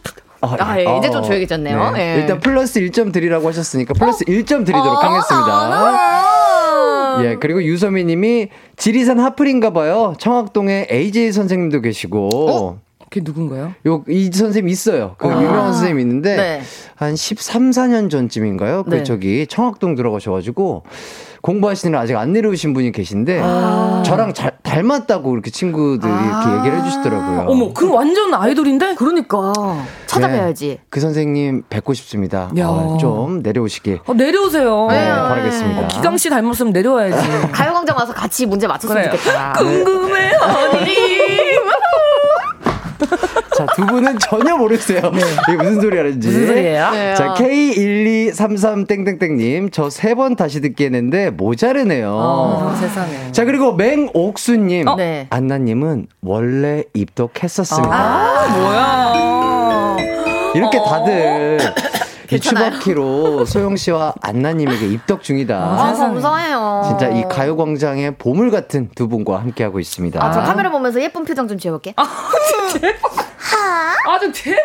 아, 예, 이제 좀 조용해졌네요. 네. 예. 일단 플러스 1점 드리라고 하셨으니까 플러스 1점 드리도록 아, 하겠습니다. 아, 예, 그리고 유소미 님이 지리산 하플인가 봐요. 청학동에 AJ 선생님도 계시고. 그게 누군가요? 요, 이 선생님 있어요. 그 유명한 선생님 있는데, 네. 한 13, 14년 전쯤인가요? 그 네. 저기 청학동 들어가셔가지고, 공부하시느라 아직 안 내려오신 분이 계신데 저랑 잘 닮았다고 이렇게 친구들이 이렇게 얘기를 해주시더라고요. 어머, 그럼 완전 아이돌인데? 그러니까 찾아뵈야지. 그 선생님 뵙고 싶습니다. 야. 어, 좀 내려오시길 어, 내려오세요. 네, 바라겠습니다. 기강 씨 닮았으면 내려와야지. 가요광장 와서 같이 문제 맞췄으면 그래요. 좋겠다. 궁금해, 언니. 자, 두 분은 전혀 모르세요. 이게 무슨 소리 하는지. 무슨 소리예요? 네. 자, K1233땡땡땡님, 저 세 번 다시 듣게 했는데 모자르네요. 어, 세상에. 자, 그리고 맹옥수님. 어? 네. 안나님은 원래 입덕했었습니다. 아, 뭐야. 이렇게 어. 다들 이? 추바키로 소영 씨와 안나님에게 입덕 중이다. 아, 감사해요. 진짜 이 가요광장의 보물 같은 두 분과 함께하고 있습니다. 아, 저 카메라 보면서 예쁜 표정 좀 지어볼게. 아, 좀 제발.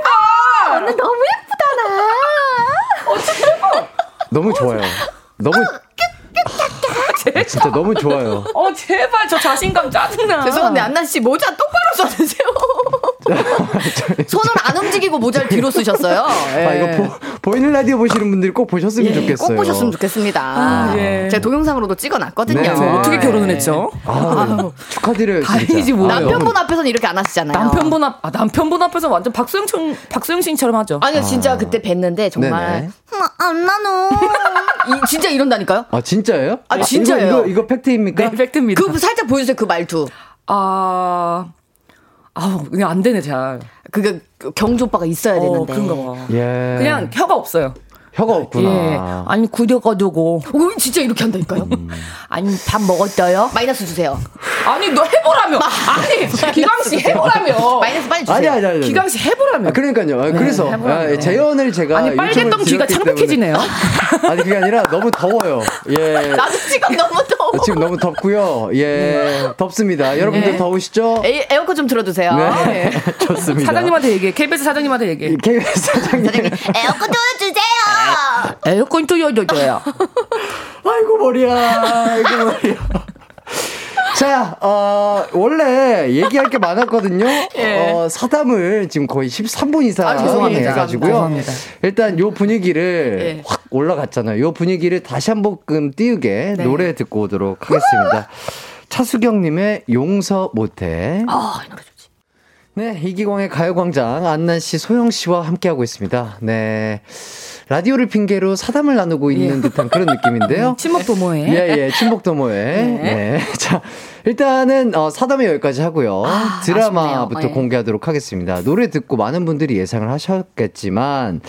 오늘 너무 예쁘다, 나. 너무 좋아요. 너무. 아, 진짜 너무 좋아요. 어, 제발. 저 자신감 짜증나. 죄송한데, 안나 씨 모자 똑바로 써주세요. 손을 안 움직이고 모자를 뒤로 쓰셨어요. 예. 아, 이거 보, 이는 라디오 보시는 분들이 꼭 보셨으면 예, 좋겠어요. 꼭 보셨으면 좋겠습니다. 아, 예. 제가 동영상으로도 찍어놨거든요. 네, 네. 어떻게 결혼을 했죠? 아, 축하드려요. 다행이지 뭐. 아, 남편분 앞에서는 이렇게 안 하시잖아요. 남편분 앞, 아, 남편분 앞에서 완전 박수영, 박수영 씨처럼 하죠. 아니요, 진짜 그때 뵀는데 정말 네네. 음, 안 나노. 이, 진짜 이런다니까요? 아, 진짜예요? 아, 진짜 예요. 이거, 이거, 이거 팩트입니까? 네, 팩트입니다. 그 살짝 보여주세요, 그 말투. 아, 아우, 그냥 안 되네, 잘. 그게 경주 오빠가 있어야 어, 되는데. 그런가 봐. 예. 그냥 혀가 없어요. 혀가 없구나. 예. 아니, 구려가지고. 어, 진짜 이렇게 한다니까요? 아니, 밥 먹었어요? 마이너스 주세요. 아니, 너 해보라며. 아니, 기광씨 해보라며. 마이너스 빨리 주세요. 아니, 아니, 아니. 아니. 기광씨 해보라며. 아, 그러니까요. 아, 그래서 해보라며. 아, 재연을 제가 아니, 빨개던 귀가 창백해지네요. 아니 그게 아니라 너무 더워요. 예. 나도 지금 너무 더워. 지금 너무 덥고요. 예, 덥습니다. 여러분들 네. 더우시죠? 에, 에어컨 좀 틀어주세요. 네, 좋습니다. 사장님한테 얘기해. KBS 사장님한테 얘기해. KBS 사장님. 사장님, 에어컨 틀어주세요. 에어컨 틀어줘요. 아이고 머리야. 아이고 머리야. 자, 어, 원래 얘기할 게 많았거든요. 예. 어, 사담을 지금 거의 13분 이상 아, 죄송합니다. 해가지고요. 죄송합니다. 일단 요 분위기를 예. 확 올라갔잖아요. 요 분위기를 다시 한번 띄우게 네. 노래 듣고 오도록 하겠습니다. 차수경님의 용서 못해. 아, 이 노래 좋지. 네, 이기광의 가요광장 안난 씨, 소영 씨와 함께하고 있습니다. 네. 라디오를 핑계로 사담을 나누고 있는 듯한 그런 느낌인데요. 친목 도모에. 예, 예, 친목 도모에. 네. 자, 일단은, 어, 사담은 여기까지 하고요. 아, 드라마부터. 예. 공개하도록 하겠습니다. 노래 듣고 많은 분들이 예상을 하셨겠지만,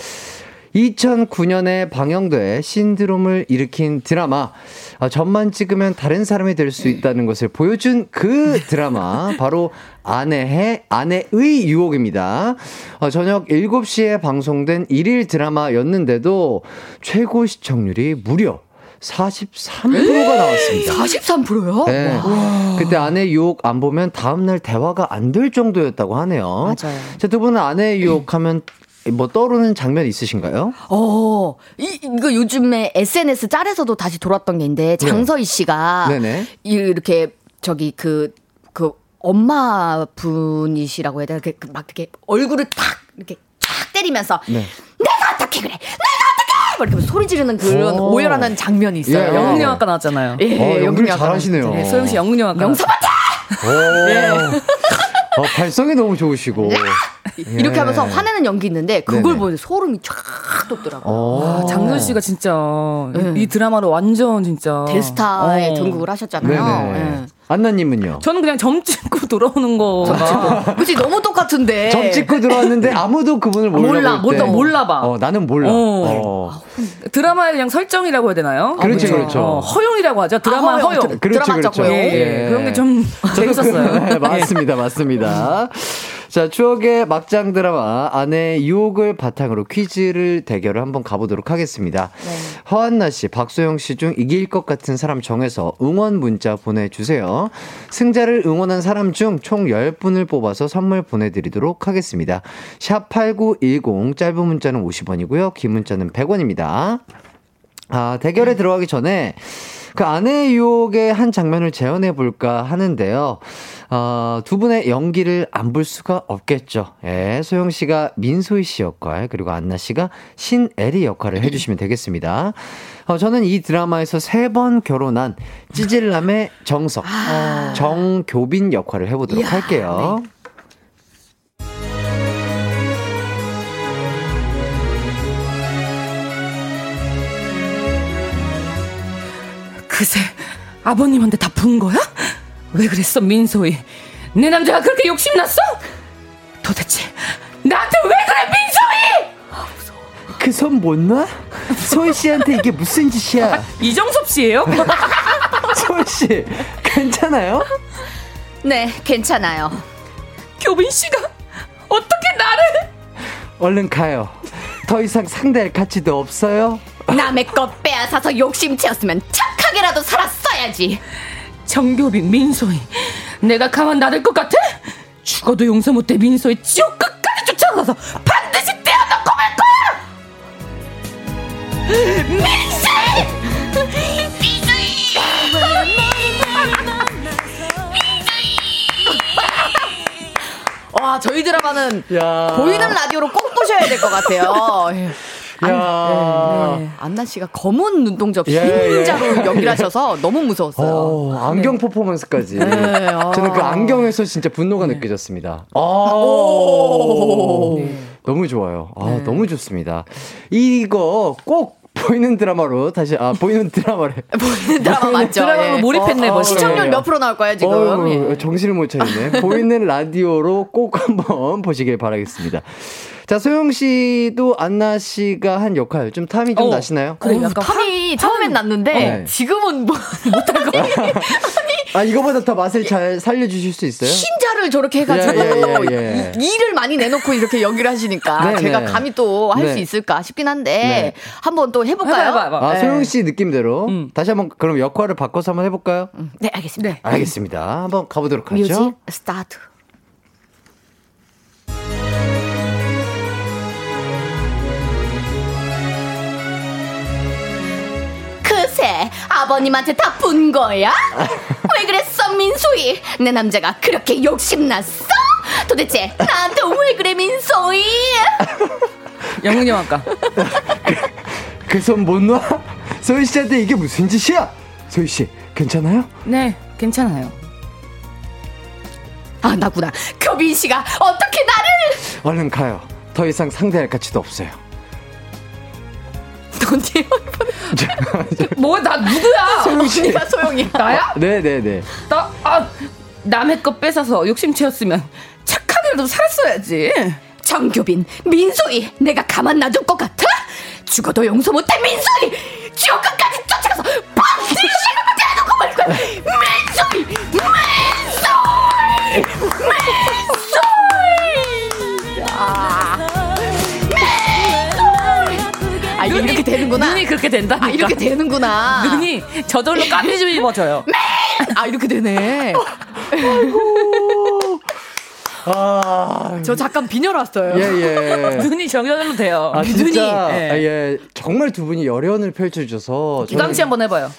2009년에 방영돼 신드롬을 일으킨 드라마 아, 전만 찍으면 다른 사람이 될 수 있다는 것을 보여준 그 드라마 바로 아내의 아내의 유혹입니다. 아, 저녁 7시에 방송된 일일 드라마였는데도 최고 시청률이 무려 43%가 나왔습니다. 43%요? 네. 그때 아내 유혹 안 보면 다음날 대화가 안 될 정도였다고 하네요. 맞아요. 자, 두 분은 아내 유혹하면 뭐 떠오르는 장면 있으신가요? 어, 이, 이거 요즘에 SNS 짤에서도 다시 돌았던 게 있는데, 장서희 씨가 네네. 이- 이렇게 저기 그, 그 엄마 분이시라고 해야 되나? 그, 그막 이렇게 얼굴을 탁 이렇게 쫙 때리면서 네. 내가 어떻게 그래? 내가 어떻게! 막 이렇게 소리 지르는 그런 오. 오열하는 장면이 있어요. 예, 영문영화과 나왔잖아요. 예, 어, 영문영화과 잘하시네요. 네, 소영 씨 영문영화과. 영서받자! 오. 어, 발성이 너무 좋으시고. 이렇게 예. 하면서 화내는 연기 있는데 그걸 네네. 보는데 소름이 쫙 돋더라고요. 어. 아, 장선 씨가 진짜 네. 이 드라마로 완전 진짜 대스타에 어. 등극을 하셨잖아요. 예. 안나님은요? 저는 그냥 점 찍고 돌아오는 거. 그치 너무 똑같은데. 점 찍고 들어왔는데 아무도 그분을 몰라. 몰라. 몰라, 몰라 봐. 어, 나는 몰라. 어. 어. 드라마의 그냥 설정이라고 해야 되나요? 그렇죠, 어, 그렇죠. 어, 허용이라고 하죠. 드라마 아, 허용. 허용. 드- 그렇죠, 드라마 그렇죠. 짰고요. 예, 예. 그런 게 좀 재밌었어요. 네, 맞습니다, 맞습니다. 자, 추억의 막장 드라마 아내의 유혹을 바탕으로 퀴즈를 대결을 한번 가보도록 하겠습니다. 허한나 씨, 박소영 씨 중 이길 것 같은 사람 정해서 응원 문자 보내주세요. 승자를 응원한 사람 중 총 10분을 뽑아서 선물 보내드리도록 하겠습니다. 샵 8910, 짧은 문자는 50원이고요. 긴 문자는 100원입니다. 아, 대결에 들어가기 전에 그 아내의 유혹의 한 장면을 재현해 볼까 하는데요. 어, 두 분의 연기를 안 볼 수가 없겠죠. 예, 소영 씨가 민소희 씨 역할, 그리고 안나 씨가 신애리 역할을 해주시면 되겠습니다. 어, 저는 이 드라마에서 세 번 결혼한 찌질남의 정석, 정교빈 역할을 해보도록 이야, 할게요. 그새 아버님한테 다푼 거야? 왜 그랬어 민소희? 내 남자가 그렇게 욕심났어? 도대체 나한테 왜 그래 민소희? 그 손 못 놔? 소희 씨한테 이게 무슨 짓이야? 이정섭 씨예요? 소희 씨, 괜찮아요? 네, 괜찮아요. 교빈 씨가 어떻게 나를? 얼른 가요. 더 이상 상대할 가치도 없어요. 남의 것 빼앗아서 욕심 채웠으면 착하게라도 살았어야지. 정교빈 민소희 내가 가만 놔둘 것 같아? 죽어도 용서 못해 민소희 지옥 끝까지 쫓아가서 반드시 떼어놓고 말 거야 민소희 와, 저희 드라마는 야. 보이는 라디오로 꼭 보셔야 될 것 같아요. 예. 야. 네. 안나 씨가 검은 눈동자 예, 예. 흰자로 연기를 하셔서 너무 무서웠어요. 어, 안경 퍼포먼스까지. 네, 아. 저는 그 안경에서 진짜 분노가 느껴졌습니다. 아, 너무 좋아요. 아, 너무 좋습니다. 이거 꼭 보이는 드라마로 다시 아 보이는 드라마를 보이는 드라마 맞죠? 드라마로 예. 몰입했네 어, 벌써 시청률 예. 몇 프로 나올까요, 지금? 어우, 예. 정신을 못 차리네. 보이는 라디오로 꼭 한번 보시길 바라겠습니다. 자, 소영 씨도 안나 씨가 한 역할 좀 탐이 좀 어. 나시나요? 그래 어우, 약간 탐이 처음엔 났는데 네. 지금은 뭐 못할 것 같아요. 아, 이거보다 더 맛을 잘 살려주실 수 있어요? 흰자를 저렇게 해가지고 예, 예, 예. 이- 일을 많이 내놓고 이렇게 연기를 하시니까 네, 제가 네. 감히 또 할수 네. 있을까 싶긴 한데 네. 한번 또 해볼까요? 해봐, 해봐. 아, 네. 소영 씨 느낌대로. 음. 다시 한번 그럼 역할을 바꿔서 한번 해볼까요? 네, 알겠습니다. 알겠습니다. 한번 가보도록 하죠. Music start. 아버님한테 다푼 거야? 왜 그랬어 민소희? 내 남자가 그렇게 욕심났어? 도대체 나한테 왜 그래 민소희? 영웅님 아까 그 손 못 놔? 소희 씨한테 이게 무슨 짓이야? 소희 씨, 괜찮아요? 네 괜찮아요 아 나구나 교빈 씨가 어떻게 나를 얼른 가요. 더 이상 상대할 가치도 없어요. 언니 뭐야 나 누구야. 언니가 소영이야 나야? 네네네. 나 아, 남의 거 뺏어서 욕심 채웠으면 착하게라도 살았어야지 정교빈 민소희 내가 가만 놔둘 것 같아? 죽어도 용서 못해 민소희 지옥 끝까지 쫓아가서 반드시 대놓고 말 거야 민소희 민소희 민소희 되는구나 눈이 그렇게 된다니까 아 이렇게 되는구나 눈이 저절로 까매져 입어져요 아 이렇게 되네 아, 저 잠깐 빈혈 왔어요 예, 예. 눈이 저절로 돼요 아, 진짜. 눈이 아, 예. 예. 정말 두 분이 열연을 펼쳐주셔서. 기강 씨 한번 해봐요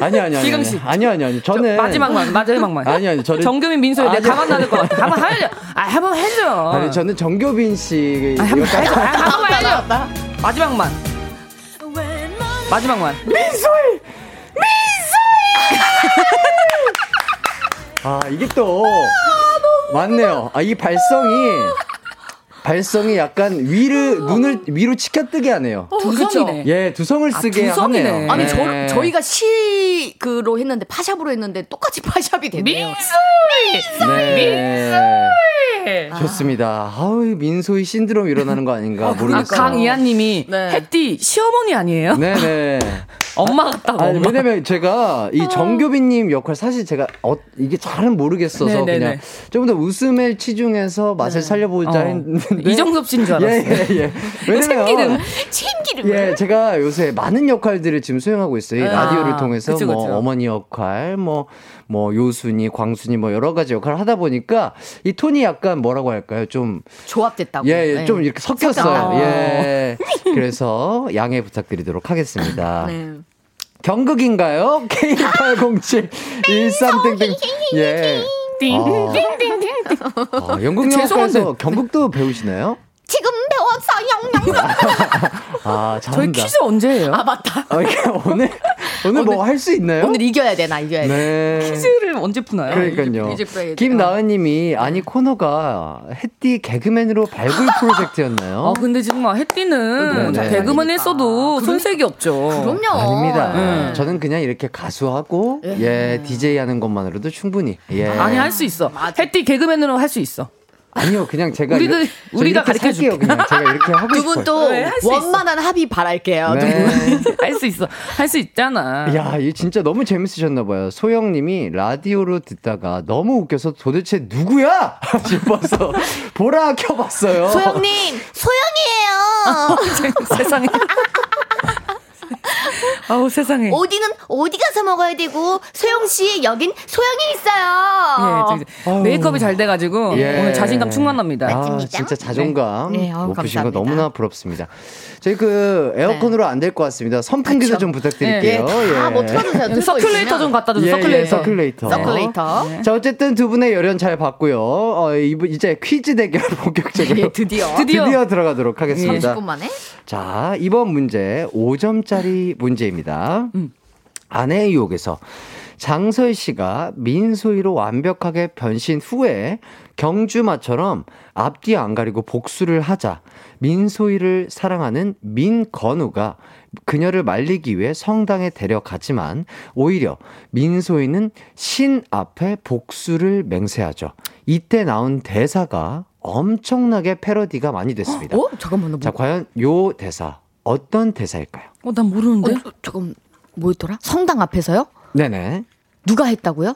아니, 아니, 아니. 기강 씨. 아니, 아니, 아니. 저는. 마지막만 마지막만 아니, 아니. 저는. 정규민 민소희 아니, 내가 가만 놔둘 것 같아 한번 해줘 아 한번 해줘 아니, 저는 정교빈 씨. 아, 한번 해줘 딱- 아, 한번 해줘 마지막만 마지막만 아, 이게 또. 맞네요. 아, 이 발성이. 발성이 약간 위를, 눈을 위로 치켜뜨게 하네요. 두성이네 예, 두성을 쓰게 두성이네. 하네요. 아니 네. 저 저희가 시그로 했는데 파샵으로 했는데 똑같이 파샵이 됐네요. 네. 좋습니다. 아우, 민소희 신드롬 일어나는 거 아닌가 아, 모르겠어요. 강이한님이 네. 햇띠 시어머니 아니에요? 네네. 엄마 같다고. 아니, 엄마. 왜냐면 제가 이 정교빈님 역할 사실 제가 어, 이게 잘은 모르겠어서 네네네. 그냥 좀 더 웃음을 치중해서 맛을 살려보자 어. 했는데. 이정섭 씨인 줄 알았어. 예, 예, 예. 왜냐면. 참기름. 참기름. 예, 제가 요새 많은 역할들을 지금 수행하고 있어요. 이 아, 라디오를 통해서 그쵸, 뭐 그쵸. 어머니 역할, 뭐, 뭐 요순이, 광순이 뭐 여러 가지 역할을 하다 보니까 이 톤이 약간 뭐라고 할까요? 좀 조합됐다고. 예, 예, 네. 좀 이렇게 섞였어요. 섞였다. 예. 그래서 양해 부탁드리도록 하겠습니다. 네. 경극인가요? K807 13 땡땡. 예. 띵띵띵띵. 아, 영국 영화과에서 경극도 배우시나요? 지금 배웠어 영영. 아, 저희 잘한다. 퀴즈 언제예요? 아 맞다. 아, 이게 오늘 오늘 뭐할 수 있나요? 오늘 이겨야 돼 나 이겨야 돼. 네. 퀴즈를 언제 푸나요? 그러니까요. 김나은님이 아니 코너가 햇띠 개그맨으로 발굴 프로젝트였나요? 아 근데 정말 햇띠는 네, 네. 개그만 했어도 손색이 없죠. 그럼요. 아닙니다. 네. 저는 그냥 이렇게 가수하고 예 DJ 하는 것만으로도 충분히 예 아니 할 수 있어. 햇띠 개그맨으로 할 수 있어. 아니요 그냥 제가 우리들- 이렇게- 저 우리가 가르쳐 살게요, 줄게. 그냥 제가 이렇게 하고 두 싶어요. 분또 네, 할수 있어. 원만한 합의 바랄게요. 두 분. 네. 할수 있어. 할 수 있잖아. 야, 이 진짜 너무 재밌으셨나 봐요. 소영님이 라디오로 듣다가 너무 웃겨서 도대체 누구야 싶어서 보라 켜봤어요. 소영님 소영이에요. 세상에. 아우 세상에. 어디는 어디 가서 먹어야 되고 소영 씨 여긴 소영이 예, 있어요. 저기 메이크업이 잘 돼가지고 예. 오늘 자신감 충만합니다. 아, 맞습니다. 진짜 자존감 네. 네, 아우, 높으신 거 감사합니다. 너무나 부럽습니다. 저희 그 에어컨으로 안 될 것 같습니다. 선풍기도 그쵸. 좀 부탁드릴게요. 예, 다뭐 틀어주세요. 들고 서큘레이터. 좀 갖다 주세요. 예, 서큘레이터. 예, 서큘레이터. 서큘레이터. 자, 어쨌든 두 분의 열연 잘 봤고요. 어, 이분 이제 퀴즈 대결 본격적으로 예, 드디어. 드디어. 들어가도록 하겠습니다. 30분 만에. 자, 이번 문제 5점짜리 문제입니다. 아내의 유혹에서 장서희 씨가 민소희로 완벽하게 변신 후에 경주마처럼 앞뒤 안 가리고 복수를 하자 민소희를 사랑하는 민건우가 그녀를 말리기 위해 성당에 데려가지만 오히려 민소희는 신 앞에 복수를 맹세하죠. 이때 나온 대사가 엄청나게 패러디가 많이 됐습니다. 어? 잠깐만 나 뭐. 자, 과연 요 대사 어떤 대사일까요? 어, 난 모르는데. 어, 잠깐 뭐였더라? 성당 앞에서요? 네네. 누가 했다고요?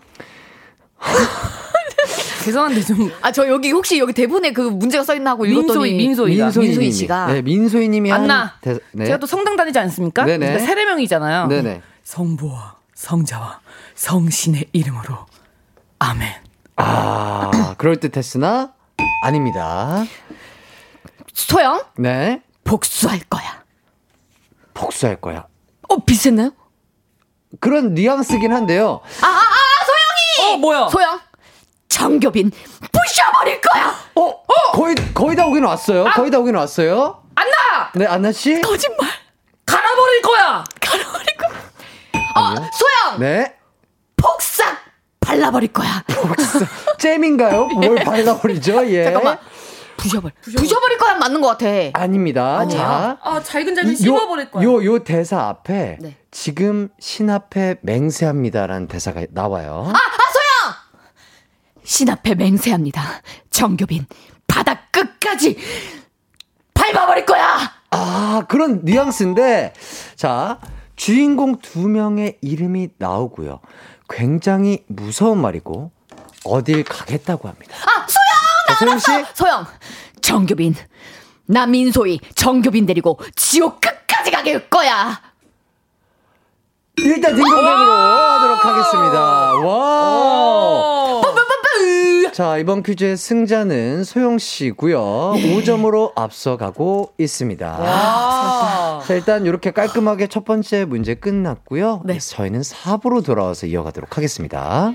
죄송한데 좀 아 저 여기 혹시 여기 대본에 그 문제가 써 있나 하고 읽었더니 민소희, 민소희가. 민소희 민소희님이. 씨가. 네, 민소희 님이 한 안나. 대사. 네. 제가 또 성당 다니지 않습니까? 네네. 근데 세례명이잖아요. 네네. 성부와 성자와 성신의 이름으로 아멘. 아, 그럴듯했으나 아닙니다. 소영 네. 복수할 거야. 복수할 거야. 어 비슷했나요? 그런 뉘앙스긴 한데요. 어 뭐야? 소영 정교빈 부셔버릴 거야. 어, 거의 거의 다 오긴 왔어요. 거의 다 오긴 왔어요. 안나 네, 안나 씨. 거짓말. 갈아버릴 거야. 갈아버릴 거야. 어 소영 네. 폭삭 발라버릴 거야. 복수. 잼인가요? 뭘 발라버리죠? 예. 잠깐만. 부셔버릴. 부셔버릴 거야 맞는 것 같아. 아닙니다. 자. 아 잘근잘근 요- 씹어버릴 거야. 요, 요 대사 앞에 네. 지금 신 앞에 맹세합니다라는 대사가 나와요. 아, 아 소영 신 앞에 맹세합니다. 정교빈 바닥 끝까지 밟아버릴 거야. 아, 그런 뉘앙스인데, 자, 주인공 두 명의 이름이 나오고요. 굉장히 무서운 말이고, 어딜 가겠다고 합니다. 아 소영 씨? 소영 정교빈 나 민소희 정교빈 데리고 지옥 끝까지 가게 할 거야. 일단 딩동댕으로 하도록 하겠습니다. 와! 자, 이번 퀴즈의 승자는 소영 씨고요. 5점으로 앞서가고 있습니다. 자, 일단 이렇게 깔끔하게 첫 번째 문제 끝났고요. 네. 저희는 4부로 돌아와서 이어가도록 하겠습니다.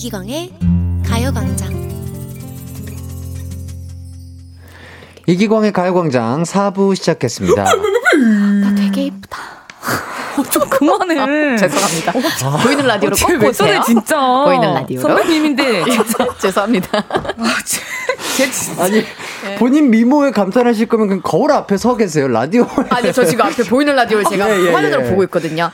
이기광의 가요광장 이기광의 가요광장 4부 시작했습니다. 나 되게 예쁘다. 좀 그만해. 죄송합니다. 보이는 라디오로 꼭 쟤왜 보세요. 진짜. 보이는 라디오로. 선배님인데. 죄송합니다. 쟤 진짜. 아니, 본인 미모에 감탄하실 거면 그냥 거울 앞에 서 계세요. 라디오. 아니 저 지금 앞에 보이는 라디오를 제가 예, 예, 화면으로 예. 보고 있거든요.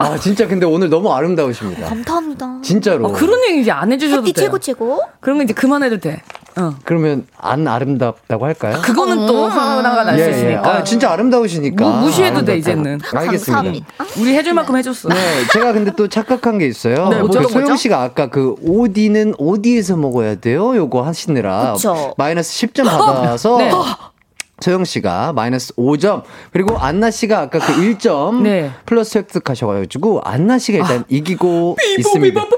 흥! 아, 진짜 근데 오늘 너무 아름다우십니다. 감사합니다. 진짜로. 어, 그런 얘기 이제 안 해주셔도 돼요. 최고 최고. 그런 거 이제 그만해도 돼. 어. 그러면 안 아름답다고 할까요? 그거는 또 화나가 날수 예, 예. 있으니까. 아, 진짜 아름다우시니까. 뭐 무시해도 돼, 아름답다고. 이제는. 알겠습니다. 감사합니다. 우리 해줄 만큼 해줬어. 네, 제가 근데 또 착각한 게 있어요. 네, 그 뭐죠, 소영 뭐죠? 씨가 아까 그 오디는 어디에서 먹어야 돼요? 요거 하시느라 그쵸. 마이너스 10점 받아서 네. 소영 씨가 마이너스 5점 그리고 안나 씨가 아까 그 1점 네. 플러스 획득하셔가지고 안나 씨가 일단 이기고 아. 있습니다.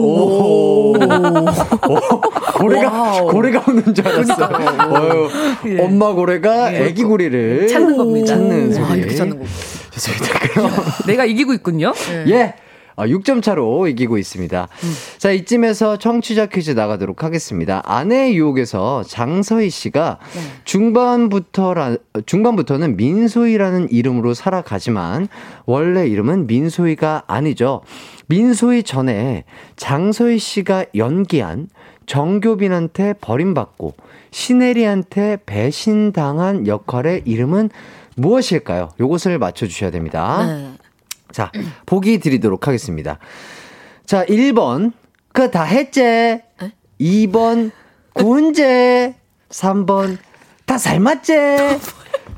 오. 고래가 고래가 오는 줄 알았어. 어휴, 엄마 고래가 애기 고래를 예. 찾는 겁니다. 찾는 와, 소리. 이렇게 찾는 좋습니다. 그럼 내가 이기고 있군요. 예. 아, 6점 차로 이기고 있습니다. 자, 이쯤에서 청취자 퀴즈 나가도록 하겠습니다. 아내의 유혹에서 장서희 씨가 중반부터라, 중반부터는 민소희라는 이름으로 살아가지만 원래 이름은 민소희가 아니죠. 민소희 전에 장서희 씨가 연기한 정교빈한테 버림받고 신혜리한테 배신당한 역할의 이름은 무엇일까요? 요것을 맞춰주셔야 됩니다. 네. 자, 보기 드리도록 하겠습니다. 자, 1번, 그 다 했제. 2번, 구은제. 3번, 다 삶았제.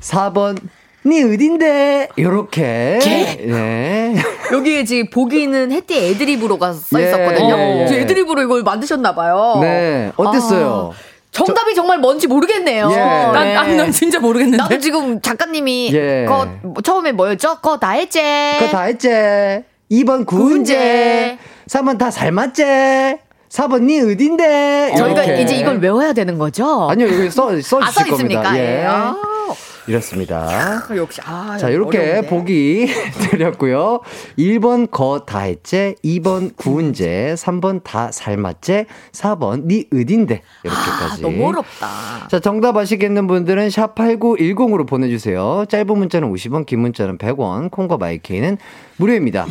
4번, 니 어딘데? 요렇게. 네. 여기에 지금 보기는 해띠 애드립으로가 써 예, 있었거든요. 예, 예. 그래서 애드립으로 이걸 만드셨나봐요. 네. 어땠어요? 정답이 정말 뭔지 모르겠네요. 예. 난, 네. 난, 난 진짜 모르겠는데. 나도 지금 작가님이 예. 거 뭐, 처음에 뭐였죠? 거 다 했제. 그다 했제. 2번, 구은제. 구은제. 3번, 다 삶았제. 4번, 니 어딘데? 저희가. 이제 이걸 외워야 되는 거죠? 아니요, 여기 써, 써 아, 써 겁니다. 있습니까? 예. 예. 아, 이렇습니다. 역시 아, 자, 이렇게 어려운데. 보기 드렸고요. 1번 거 다 했제, 2번 구은제, 3번 다 삶았제, 4번 니 어딘데 아, 이렇게까지. 너무 어렵다. 자, 정답 아시겠는 분들은 샵8910으로 보내주세요. 짧은 문자는 50원, 긴 문자는 100원, 콩과 마이케이는 무료입니다.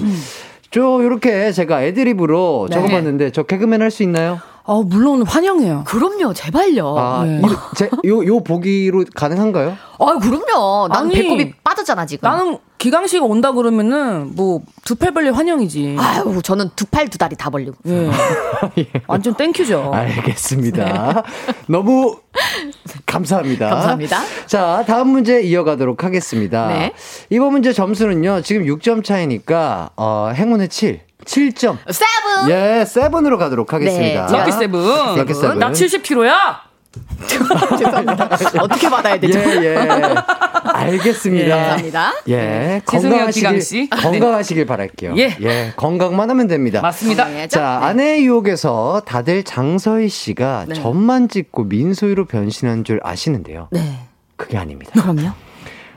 저, 요렇게 제가 애드립으로 네. 적어봤는데, 저 개그맨 할 수 있나요? 어, 물론 환영해요. 그럼요, 제발요. 아, 네. 이- 제, 요, 요 보기로 가능한가요? 아, 그럼요. 난 아니, 배꼽이 빠졌잖아, 지금. 나는 기강 씨가 온다 그러면은 뭐 두 팔 벌려 환영이지. 아유, 저는 두 팔 두 다리 다 벌리고. 예. 완전 thank you죠. 알겠습니다. 너무 감사합니다. 감사합니다. 자, 다음 문제 이어가도록 하겠습니다. 네. 이번 문제 점수는요, 지금 6점 차이니까, 어, 행운의 7. 7점. Seven! 예, 7으로 가도록 하겠습니다. 네, lucky seven. Lucky seven. 나 70kg야. 죄송합니다. 어떻게 받아야 되죠? 예, 예. 알겠습니다. 예. 감사합니다. 예, 죄송해요, 건강하시길. 건강하시길 바랄게요. 예. 건강만 하면 됩니다. 맞습니다. 건강해야죠? 자, 네. 아내의 유혹에서 다들 장서희 씨가 네. 점만 찍고 민소희로 변신한 줄 아시는데요. 네. 그게 아닙니다. 그럼요.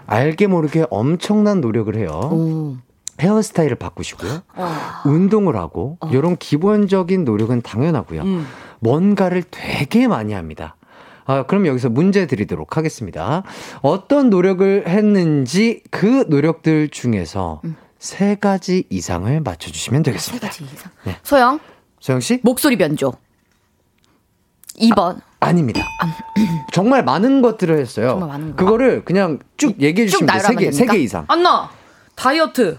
알게 모르게 엄청난 노력을 해요. 오. 헤어스타일을 바꾸시고요. 어. 운동을 하고 이런 기본적인 노력은 당연하고요. 음. 뭔가를 되게 많이 합니다. 아, 그럼 여기서 문제 드리도록 하겠습니다. 어떤 노력을 했는지 그 노력들 중에서 세 가지 이상을 맞춰주시면 세 되겠습니다. 가지 이상. 네. 소영, 소영 씨? 목소리 변조. 2번. 아 닙니다. 정말 많은 것들을 했어요. 정말 많은 거. 그거를 그냥 쭉 얘기해 쭉 주시면 돼요. 세 개, 세 개? 이상. 안나. 다이어트.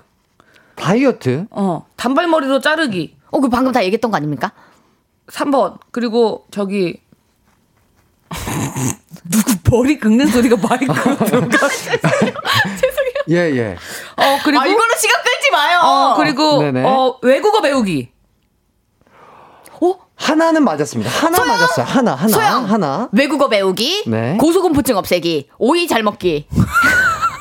다이어트. 어. 단발머리로 자르기. 어, 그 방금 다 얘기했던 거 아닙니까? 3번. 그리고 저기 누구 머리 긁는 소리가 마이크로 들어가. 예, 예. 어, 그리고 아, 이걸로 시간 끌지 마요. 어, 그리고 네네. 어, 외국어 배우기. 하나는 맞았습니다. 하나 맞았어요. 하나, 하나, 소영. 하나. 외국어 배우기. 네. 고소공포증 없애기. 오이 잘 먹기.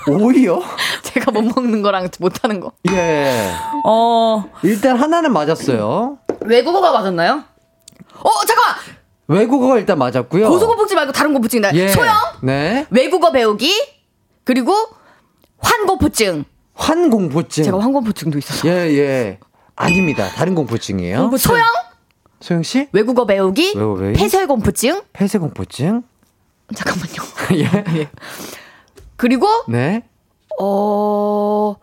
오이요? 제가 못 먹는 거랑 못 하는 거. 예. 어, 일단 하나는 맞았어요. 외국어가 맞았나요? 어, 잠깐만. 외국어가 일단 맞았고요. 고소공포증 말고 다른 공포증. 나 예. 소영, 네. 외국어 배우기. 그리고 환공포증. 환공포증. 제가 환공포증도 있어서. 예, 예. 아닙니다. 다른 공포증이에요. 소영, 소영 씨? 외국어 배우기. 외국어 배우기? 폐쇄공포증. 폐쇄공포증? 잠깐만요. 예. 그리고 네. 어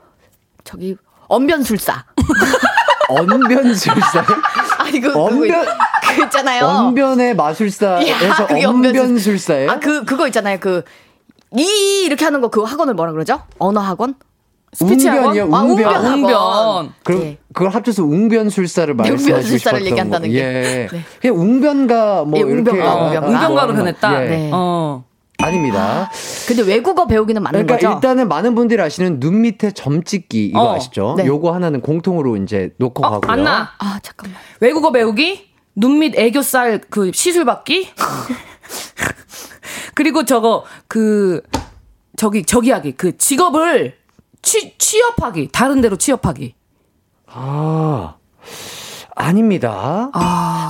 저기 언변술사. 언변술사. 아니 그 언변- 그거 그 있잖아요. 언변의 마술사에서 언변술사예요? 아 그 그거 있잖아요. 그 이 이렇게 하는 거 그 학원을 뭐라 그러죠? 언어 학원? 스피치 학원? 웅변이요, 아, 웅변. 웅변 학원. 웅변. 그럼 네. 그걸 합쳐서 웅변술사를 네, 말씀하시고 웅변술사를 얘기한다는 거. 게. 예. 네. 그냥 웅변가 뭐 예, 이렇게 웅변가, 아, 웅변가. 아, 웅변가로 아, 변했다. 예. 네. 어. 아닙니다. 근데 외국어 배우기는 맞는 그러니까 거죠? 일단은 많은 분들이 아시는 눈 밑에 점 찍기 이거 어. 아시죠? 네. 요거 하나는 공통으로 이제 놓고 어, 가고요. 안나. 아 잠깐만. 외국어 배우기, 눈 밑 애교살 그 시술 받기. 그리고 저거 그 저기 저기 하기 그 직업을 취 취업하기 다른 데로 취업하기. 아. 아닙니다.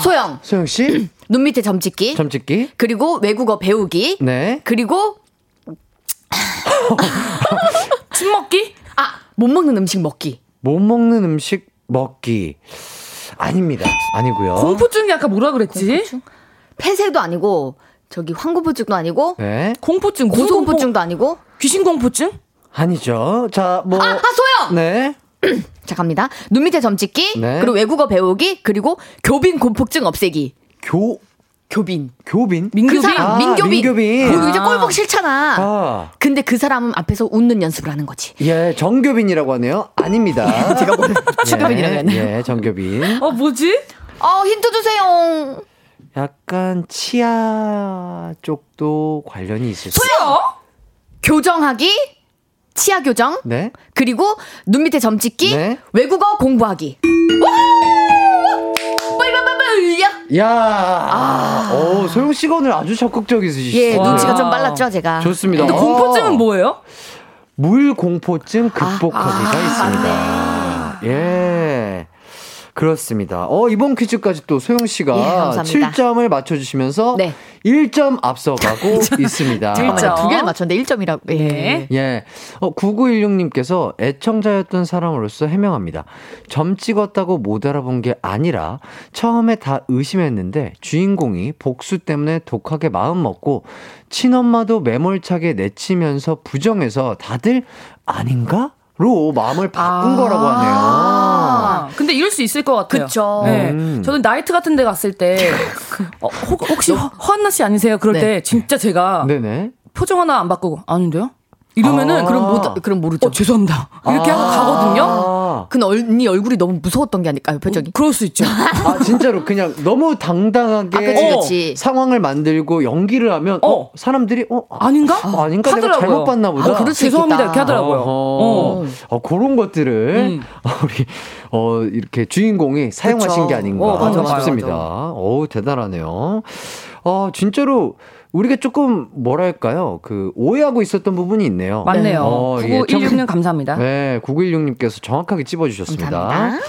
소영 소영 씨, 눈 밑에 점 찍기. 점 찍기. 그리고 외국어 배우기. 네. 그리고 침 먹기? 아 못 먹는 음식 먹기. 못 먹는 음식 먹기. 아닙니다. 아니고요. 공포증이 아까 뭐라 그랬지? 폐쇄도 아니고 저기 황고부증도 아니고 네. 공포증, 고소공포증도 아니고. 귀신 공포증? 아니죠. 자, 뭐 아, 아 소영. 네. 자 갑니다. 눈 밑에 점 찍기. 네. 그리고 외국어 배우기. 그리고 교빈 공포증 없애기. 교 교빈. 교빈? 민교빈? 그 사람 아, 민교빈. 민교빈. 그리고 이제 아. 꼴보기 싫잖아. 아. 근데 그 사람 앞에서 웃는 연습을 하는 거지. 예, 정교빈이라고 하네요. 아닙니다. 제가 뭘 추교빈이라고 했네요. 예, 정교빈. 어 뭐지? 어 힌트 주세요. 약간 치아 쪽도 관련이 있을 수 소요? 교정하기. 치아 교정. 네. 그리고 눈 밑에 점 찍기. 네. 외국어 공부하기. 빨 야. 오, 소영 씨가 오늘 아주 적극적이시죠. 예, 와. 눈치가 좀 빨랐죠, 제가. 좋습니다. 근데 어. 공포증은 뭐예요? 물 공포증 극복하기가 아, 있습니다. 예. 그렇습니다. 어, 이번 퀴즈까지 또 소영 씨가 예, 감사합니다. 7점을 맞춰주시면서 네. 1점 앞서가고 있습니다. 두 개를 맞췄는데 1점이라고. 예. 네. 예. 어, 9916님께서 애청자였던 사람으로서 해명합니다. 점 찍었다고 못 알아본 게 아니라 처음에 다 의심했는데 주인공이 복수 때문에 독하게 마음 먹고 친엄마도 매몰차게 내치면서 부정해서 다들 아니가? 로 마음을 바꾼 거라고 하네요. 아, 근데 이럴 수 있을 것 같아요. 그쵸. 네. 음. 저는 나이트 같은 데 갔을 때, 어, 혹, 혹시 허- 허한나 씨 아니세요? 그럴 네. 때 진짜 제가 네네. 표정 하나 안 바꾸고, 아닌데요? 이러면은, 아. 그럼 못, 못, 그럼 모르죠. 어, 죄송합니다. 이렇게 하고 가거든요? 아, 근데 언니 얼굴이 너무 무서웠던 게 아닐까요, 표정이? 그럴 수 있죠. 아, 진짜로 그냥 너무 당당하게 아, 그치, 그치. 상황을 만들고 연기를 하면 어, 어. 사람들이 어 아닌가? 어, 아닌가 하더라고요. 잘못 봤나 보다. 아, 죄송합니다. 이렇게 하더라고요. 어. 어, 그런 것들을 음. 우리 어 이렇게 주인공이 사용하신 그쵸. 게 아닌가 어, 맞아, 맞아, 싶습니다. 어 대단하네요. 어 진짜로 우리가 조금 뭐랄까요 그 오해하고 있었던 부분이 있네요. 맞네요. 어, 예, 9916님 감사합니다. 네, 9916님께서 정확하게 찝어주셨습니다. 감사합니다.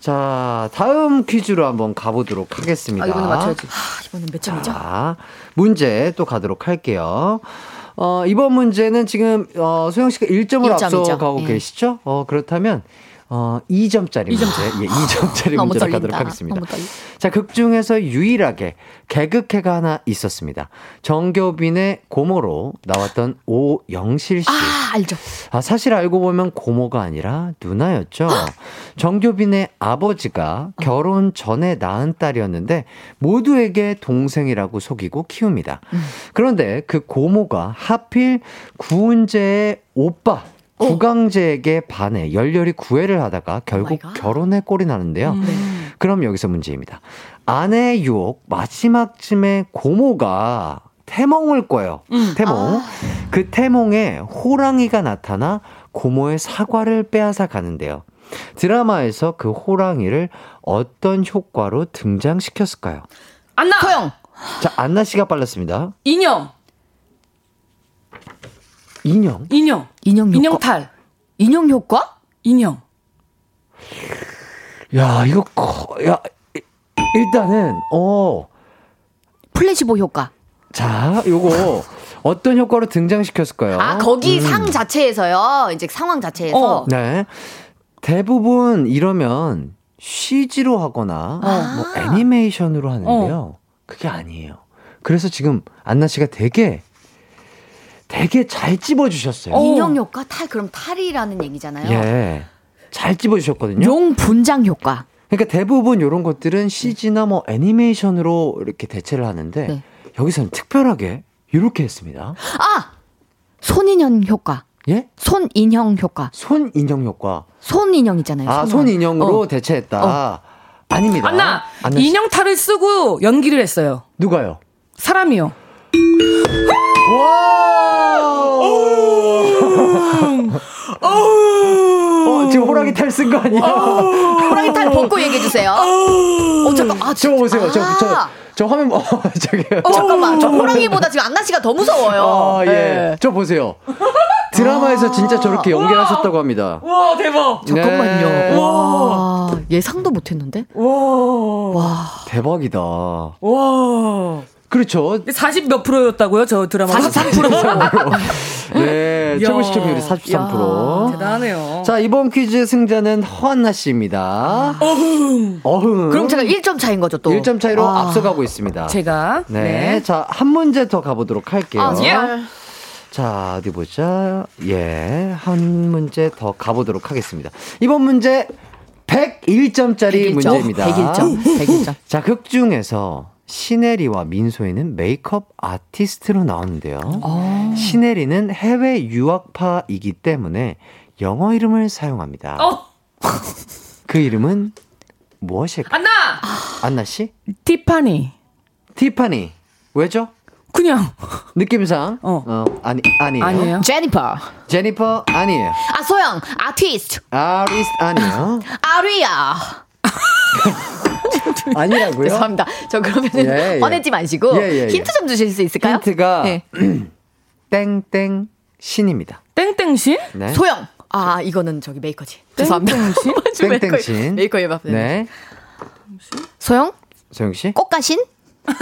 자, 다음 퀴즈로 한번 가보도록 하겠습니다. 아, 이번에 맞춰야지. 아, 이번엔 몇 점이죠? 자, 문제 또 가도록 할게요. 어, 이번 문제는 지금, 어, 소영 씨가 1점을 일 점이죠. 앞서가고 예. 계시죠? 어, 그렇다면, 어, 2점짜리 문제. 예, 2점짜리 너무 문제로 가도록. 하겠습니다. 자, 극 중에서 유일하게 개그캐가 하나 있었습니다. 정교빈의 고모로 나왔던 오영실 씨. 아, 알죠. 아, 사실 알고 보면 고모가 아니라 누나였죠. 정교빈의 아버지가 결혼 전에 낳은 딸이었는데 모두에게 동생이라고 속이고 키웁니다. 그런데 그 고모가 하필 구은재의 오빠 구강재에게 반해 열렬히 구애를 하다가 결국 갓. 결혼에 꼴이 나는데요. 음. 그럼 여기서 문제입니다. 아내의 유혹 마지막쯤에 고모가 태몽을 꿔요. 음. 태몽. 그 태몽에 호랑이가 나타나 고모의 사과를 빼앗아 가는데요. 드라마에서 그 호랑이를 어떤 효과로 등장시켰을까요? 안나! 소영. 자, 안나 씨가 빨랐습니다. 인형! 인형. 인형! 인형 효과. 인형탈! 인형 효과? 인형! 야, 이거 커, 야, 이- 일단은 어, 플래시보 효과. 자, 요거 어떤 효과로 등장시켰을까요? 아, 거기 음. 상 자체에서요. 이제 상황 자체에서. 어. 네. 대부분 이러면 CG로 하거나 뭐 애니메이션으로 하는데요. 그게 아니에요. 그래서 지금 안나 씨가 되게 되게 잘 찝어 주셨어요. 어. 인형 효과? 탈, 그럼 탈이라는 얘기잖아요. 예. 잘 찝어 주셨거든요. 용 분장 효과. 그러니까 대부분 이런 것들은 CG나 뭐 애니메이션으로 이렇게 대체를 하는데 네. 여기서는 특별하게 이렇게 했습니다. 아! 손인형 효과. 예? 손인형 효과. 손인형 효과. 손인형 있잖아요. 아, 손. 손인형 으로 어. 대체했다. 아닙니다. 안나 안나 씨. 인형 탈을 쓰고 연기를 했어요. 누가요? 사람이요. 어, 지금 호랑이 탈 쓴 거 아니야? 호랑이 탈 벗고 얘기해 주세요. 어 잠깐. 아, 저 보세요. 저, 저, 아. 저 화면, 어, 저기요. 어, 잠깐만. 저 호랑이보다 지금 안나 씨가 더 무서워요. 아, 예. 네. 저 보세요. 드라마에서 진짜 저렇게 연기하셨다고 합니다. 와 대박. 잠깐만요. 네. 와, 예상도 못 했는데? 와. 대박이다. 와. 그렇죠. 40 몇 프로였다고요? 저 드라마 43%. 네, 야. 최고 시청률이 43%. 대단하네요. 자, 이번 퀴즈 승자는 허한나 씨입니다. 어흥. 어흥. 그럼 제가 1점 차인 거죠, 또. 1점 차이로 아. 앞서가고 있습니다. 제가 네. 네. 자, 한 문제 더 가보도록 할게요. 아, 정말. 자, 어디 보자. 예, 한 문제 더 가보도록 하겠습니다. 이번 문제 101점짜리 101점. 문제입니다. 101점. 101점. 자, 극 중에서 시네리와 민소희는 메이크업 아티스트로 나오는데요. 어. 시네리는 해외 유학파이기 때문에 영어 이름을 사용합니다. 어 그 이름은 무엇일까요? 안나 안나 씨? 티파니 티파니. 왜죠? 그냥 느낌상 어. 아니 아니에요. 아니에요. 제니퍼. 제니퍼 아니에요. 아, 소영. 아티스트. 아리스트 아니에요. 아리아. 아니라고요? 죄송합니다. 저 그러면은 예, 예. 화내지 마시고 예, 예, 예. 힌트 좀 주실 수 있을까요? 힌트가 네. 땡땡 신입니다. 땡땡 신 네. 소영. 아, 이거는 저기 메이커지. 죄송합니다. 땡땡신? 좀 메이커- 땡땡 신. 메이커 예밥. 네. 소영? 소영 씨? 꽃가신?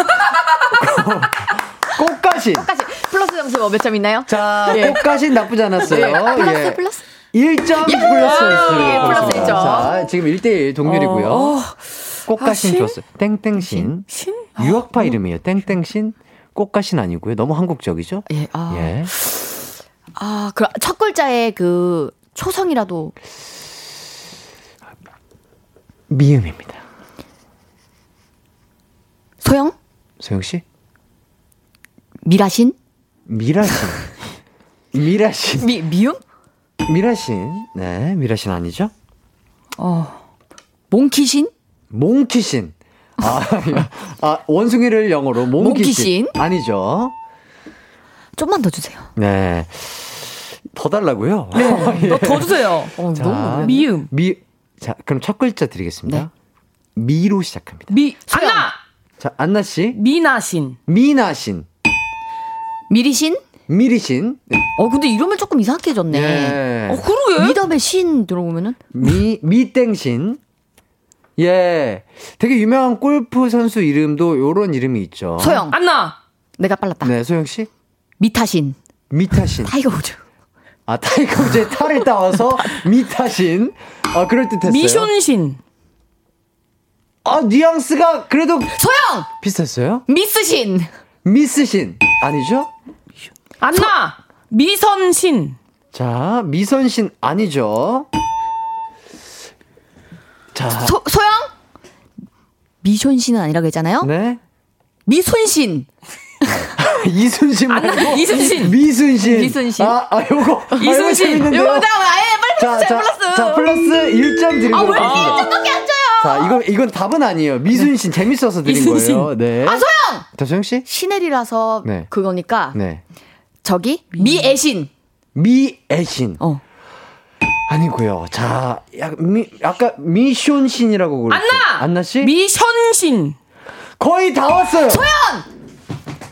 꽃가신. 꽃가신. 플러스 점수 뭐몇 점 있나요? 자, 예. 꽃가신 나쁘지 않았어요. 예. 플러스 예. 플러스. 1점 플러스 예, 플러스 있습니다. 일점. 자, 지금 1대1 동률이고요. 어, 꽃가신 아, 신? 좋았어요. 땡땡신. 신? 유학파 이름이에요. 땡땡신. 꽃가신 아니고요. 너무 한국적이죠? 예. 아. 예. 아, 그 첫 글자에 그 초성이라도 미음입니다. 소영? 소영 씨? 미라신? 미라신. 미라신. 미 미음? 미라신. 네, 미라신 아니죠? 몽키신? 몽키신. 아, 아 원숭이를 영어로 몽키신. 몽키신? 아니죠. 좀만 더 주세요. 네. 더 달라고요? 너더 주세요. 어, 자, 너무. 미음 미, 자, 그럼 첫 글자 드리겠습니다. 네. 미로 시작합니다. 미. 안나 자, 안나 씨. 미나신 미나신. 미리신? 미리신. 어, 근데 이름을 조금 이상하게 해줬네. 예. 어 그러게 미담의 신 들어오면은 미, 미땡신. 예. 되게 유명한 골프 선수 이름도 요런 이름이 있죠. 소영. 안나 내가 빨랐다. 네, 소영 씨. 미타신. 미타신. 타이거 우즈. 아, 타이거 우즈의 탈을 따와서 미타신. 아, 그럴 듯 했어요. 미션신 아, 뉘앙스가 그래도 소영! 비슷했어요? 미스신. 미스신. 아니죠? 안나 미선신 자, 미선신 아니죠? 자, 소, 소영? 미션신은 아니라고 했잖아요. 네. 미순신. 이순신 말고 이순신 미순신. 미순신. 아, 아 요거. 아, 요거 이순신. 이거 나 아예 빨리 자, 플러스 자, 플러스. 자, 플러스 1점 드리도록 아, 왜 이렇게 하겠습니다. 일점밖에 안 줘요? 자, 이건, 이건 답은 아니에요. 미순신 재밌어서 드린 이순신. 거예요. 네. 아, 소영! 자, 소영 씨? 시넬이라서 네. 그거니까 네. 저기 미애신. 미애신. 어. 아니고요. 자, 약, 미, 아까 미션신이라고 그랬죠. 안나 안나 씨? 미션신 거의 다 왔어요.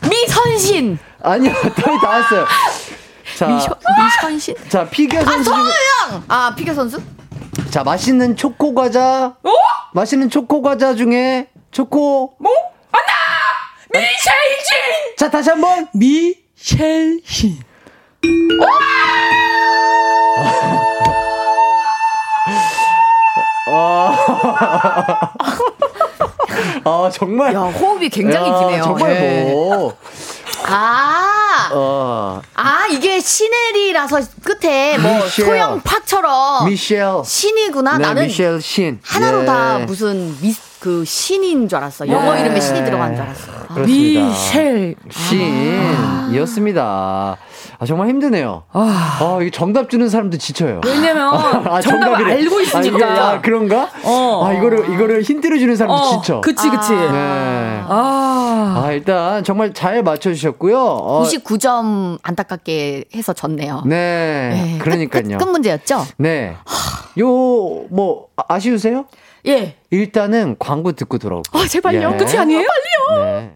미선신. 아니요, 거의 다 왔어요. 자, 미션 미선신. 자, 피겨 아, 선수 중에 소영! 아, 피겨 선수? 자, 맛있는 초코 과자. 어? 맛있는 초코 과자 중에 초코. 뭐 안나 미셸신 자, 다시 한 번. 미셸신 아, 정말. 야, 호흡이 굉장히 야, 기네요. 정말 예. 뭐. 아, 어, 아, 이게 시넬이라서 끝에 뭐 미셸. 소영 팍처럼 미셸. 신이구나. 네, 나는 미셸 신. 하나로 예. 다 무슨 미, 그 신인 줄 알았어. 영어 예. 이름에 신이 들어간 줄 알았어. 아. 미셸 신이었습니다. 아, 정말 힘드네요. 아, 이게 정답 주는 사람도 지쳐요. 왜냐면 아, 정답을. 알고 아, 있으니까. 아, 그런가? 어. 아, 이거를, 이거를 힌트를 주는 사람도 어, 지쳐. 그치 그치. 네. 아. 아, 일단 정말 잘 맞춰 주셨고요. 어, 99점 안타깝게 해서 졌네요. 네. 네, 끝- 그러니까요. 끝, 끝 문제였죠? 네. 요, 뭐, 아- 아쉬우세요? 예. 일단은 광고 듣고 돌아올게요. 아 제발요. 예. 끝이 아니에요? 빨리요. 네.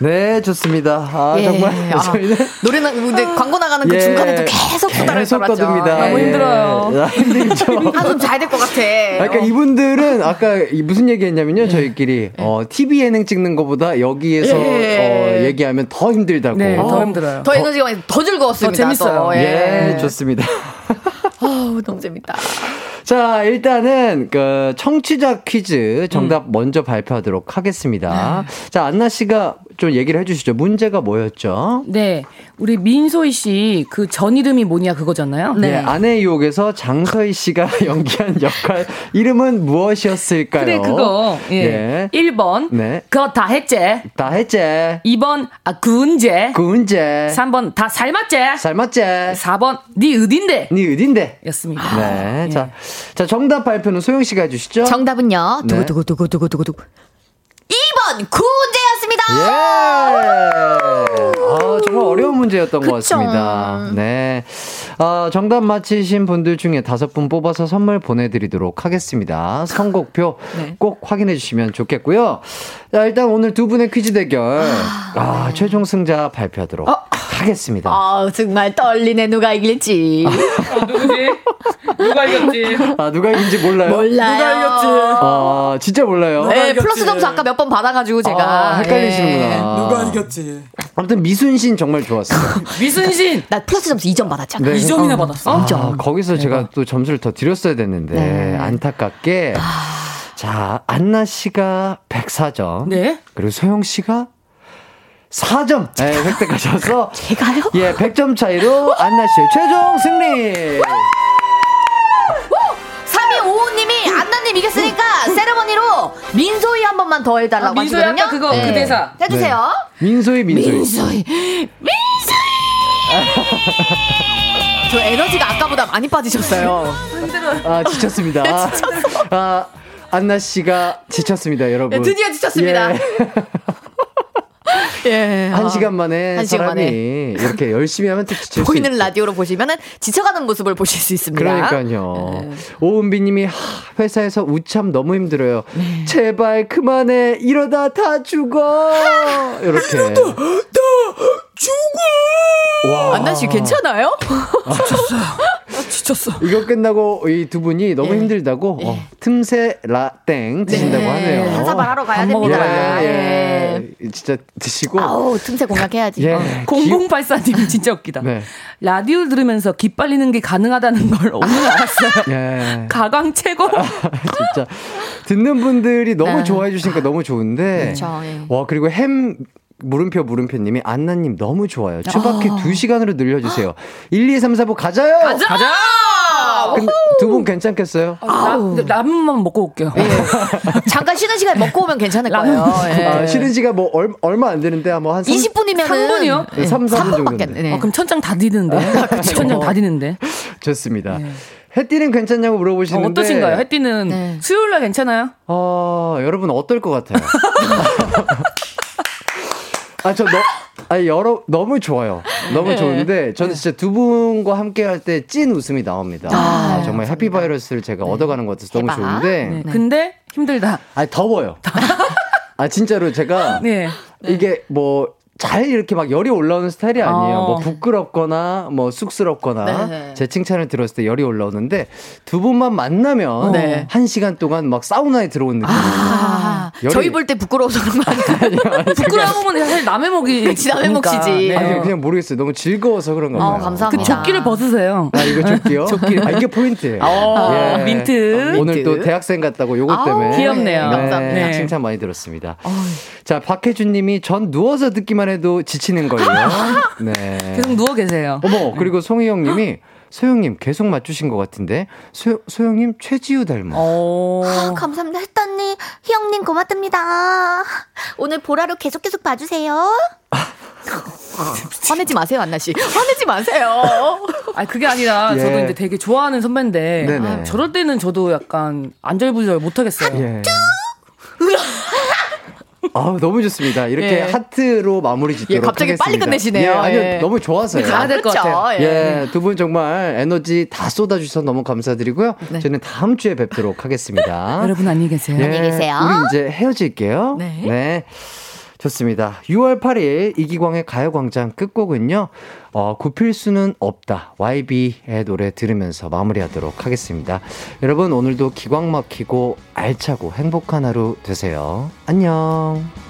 네, 좋습니다. 아, 예. 정말 아, 저희는 노래 나 근데 광고 나가는 그 예, 중간에도 계속 수다를 계속. 떠듭니다. 너무 예. 힘들어요. 아, 힘들죠. 한숨 잘 될 것 같아. 그러니까 어. 이분들은 아까 이 무슨 얘기 했냐면요, 저희끼리 어, TV 예능 찍는 것보다 여기에서 예. 어, 얘기하면 더 힘들다고. 네, 더 어, 힘들어요. 더 에너지가 많이 더 즐거웠습니다. 더 재밌어요. 또. 예, 예. 좋습니다. 어우, 너무 재밌다. 자, 일단은 그 청취자 퀴즈 정답 먼저 발표하도록 하겠습니다. 자, 안나 씨가 좀 얘기를 해주시죠. 문제가 뭐였죠? 네. 우리 민소희 씨 그 전 이름이 뭐냐 그거잖아요. 네. 아내 유혹에서 장서희 씨가 연기한 역할 이름은 무엇이었을까요? 그래 그거. 예. 예. 1번. 네. 그거 다 했제. 다 했지. 2번 아 군제. 군제. 3번 다 삶았제. 삶았지. 4번 네 어딘데? 네 어딘데? 였습니다. 네. 예. 자, 자, 정답 발표는 소영 씨가 해주시죠. 정답은요. 네. 두구두구두구두구두구. 2번 구운제였습니다. 예! 아, 정말 어려운 문제였던 것 그쵸. 같습니다. 네. 아, 정답 맞히신 분들 중에 다섯 분 뽑아서 선물 보내드리도록 하겠습니다. 선곡표 네. 꼭 확인해 주시면 좋겠고요. 자, 일단 오늘 두 분의 퀴즈 대결, 아, 최종 승자 발표하도록 하겠습니다. 아, 정말 떨리네. 누가 이길지. 어, 누구지? 누가 이겼지? 아, 누가 이긴지 몰라요? 몰라요. 아, 진짜 몰라요? 네, 플러스 점수 아까 몇 번 받아가지고 제가. 아, 헷갈리시는구나. 예. 누가 이겼지? 아무튼 미순신 정말 좋았어요. 미순신 나 플러스 점수 2점 받았잖아. 네. 2점이나 받았어. 아, 거기서 제가 또 점수를 더 드렸어야 됐는데 네. 안타깝게 자 안나 씨가 104점 네. 그리고 소영 씨가 4점 네, 획득하셔서 제가요? 예 100점 차이로 안나 씨의 최종 승리 3255님이 안나님 이겼으니까 세레머니로 민소희 한 번만 더 해달라고 아, 민소희 하시거든요. 아까 그거, 그 대사. 해주세요. 민소희 민소희 민소희. 민소희. 저 에너지가 아까보다 많이 빠지셨어요. 아 지쳤습니다 아 안나 씨가 지쳤습니다 여러분 네, 드디어 지쳤습니다. 예. 예. 한 아. 시간 만에 한 시간 사람이 만에. 이렇게 열심히 하면 또 지칠 수 보이는. 라디오로 보시면은 지쳐가는 모습을 보실 수 있습니다. 그러니까요. 네. 오은비 님이 하, 회사에서 우참 너무 힘들어요. 네. 제발 그만해. 이러다 다 죽어. 이렇게. 이러다 다 죽어. 와. 안나 씨 괜찮아요? 지쳤어. 이거 끝나고 이 두 분이 너무 예. 힘들다고 어, 틈새 라땡 드신다고 하네요. 한사발 하러 가야 밥 됩니다. 예, 예. 예. 진짜 드시고. 아우 틈새 공략해야지. 예. 어. 0084님 진짜 웃기다. 네. 라디오 들으면서 기빨리는 게 가능하다는 걸 오늘 알았어요. 예. 가강 최고. 진짜 듣는 분들이 너무 네. 좋아해 주시니까 너무 좋은데 그쵸, 예. 와 그리고 햄 물음표 물음표님이 안나님 너무 좋아요 추바퀴 2시간으로 늘려주세요 1, 2, 3, 4, 5 가자요 가자. 가자. 두분 괜찮겠어요? 라, 라면만 먹고 올게요. 잠깐 쉬는 시간 먹고 오면 괜찮을 거예요. 예. 아, 쉬는 시간 뭐 얼, 얼마 안 되는데 한번 한 20분이면은 3분이요? 네, 3, 4분 3분 밖에 정도인데. 안 되네. 어, 그럼 천장 다 디는데. 천장 다 디는데. 좋습니다 해띠는 괜찮냐고 어, 물어보시는데 어 떠신가요? 혜띠는 네. 수요일 날 괜찮아요? 어, 여러분 어떨 것 같아요? 아, 저 너, 아니, 여러, 너무 좋아요. 너무 좋은데, 저는 진짜 두 분과 함께 할 때 찐 웃음이 나옵니다. 아, 정말 해피바이러스를 제가 얻어가는 것 같아서 너무. 좋은데, 네. 근데 힘들다. 아, 더워요. 아, 진짜로 제가 네. 이게 뭐, 잘 이렇게 막 열이 올라오는 스타일이 아니에요. 어. 뭐 부끄럽거나 뭐 쑥스럽거나 네. 제 칭찬을 들었을 때 열이 올라오는데 두 분만 만나면 네. 한 시간 동안 막 사우나에 들어온 느낌. 아, 열이- 저희 볼 때 부끄러워서 그런 거 아니에요? 부끄러우면 사실 남의 목이. 그치, 남의 그러니까. 몫이지. 네. 아니 그냥 모르겠어요. 너무 즐거워서 그런 건가요? 어, 감사합니다. 그 조끼를 벗으세요. 아 이거 조끼요? 아 이게 포인트예요. 어, 예. 민트. 오늘 또 대학생 같다고 요것 아우, 때문에 귀엽네요. 네, 감사합니다. 네. 칭찬 많이 들었습니다. 자 박혜준님이 전 누워서 듣기만 해도 지치는 걸요. 네. 계속 누워 계세요. 어머 그리고 송희영 님이 소영님 계속 맞추신 것 같은데 소, 소영님 최지우 닮아. 어. 아, 감사합니다. 했다니. 희영님 고맙답니다. 오늘 보라로 계속 계속 봐주세요. 화내지 마세요, 안나 씨. 화내지 마세요. 아 그게 아니라 예. 저도 이제 되게 좋아하는 선배인데. 아, 저럴 때는 저도 약간 안절부절 못하겠어요. 예. 아 너무 좋습니다. 이렇게 예. 하트로 마무리 짓도록 예, 갑자기 빨리 하겠습니다. 끝내시네요. 예, 아니요, 예. 너무 좋아서요. 가야 될 것 같아요. 예, 두 분 정말 에너지 다 쏟아주셔서 너무 감사드리고요. 네. 저는 다음 주에 뵙도록 하겠습니다. 여러분 안녕히 계세요. 예, 안녕히 계세요. 우리 이제 헤어질게요. 네. 좋습니다. 6월 8일 이기광의 가요광장 끝곡은요, 어, 굽힐 수는 없다. YB의 노래 들으면서 마무리하도록 하겠습니다. 여러분, 오늘도 기광 막히고 알차고 행복한 하루 되세요. 안녕.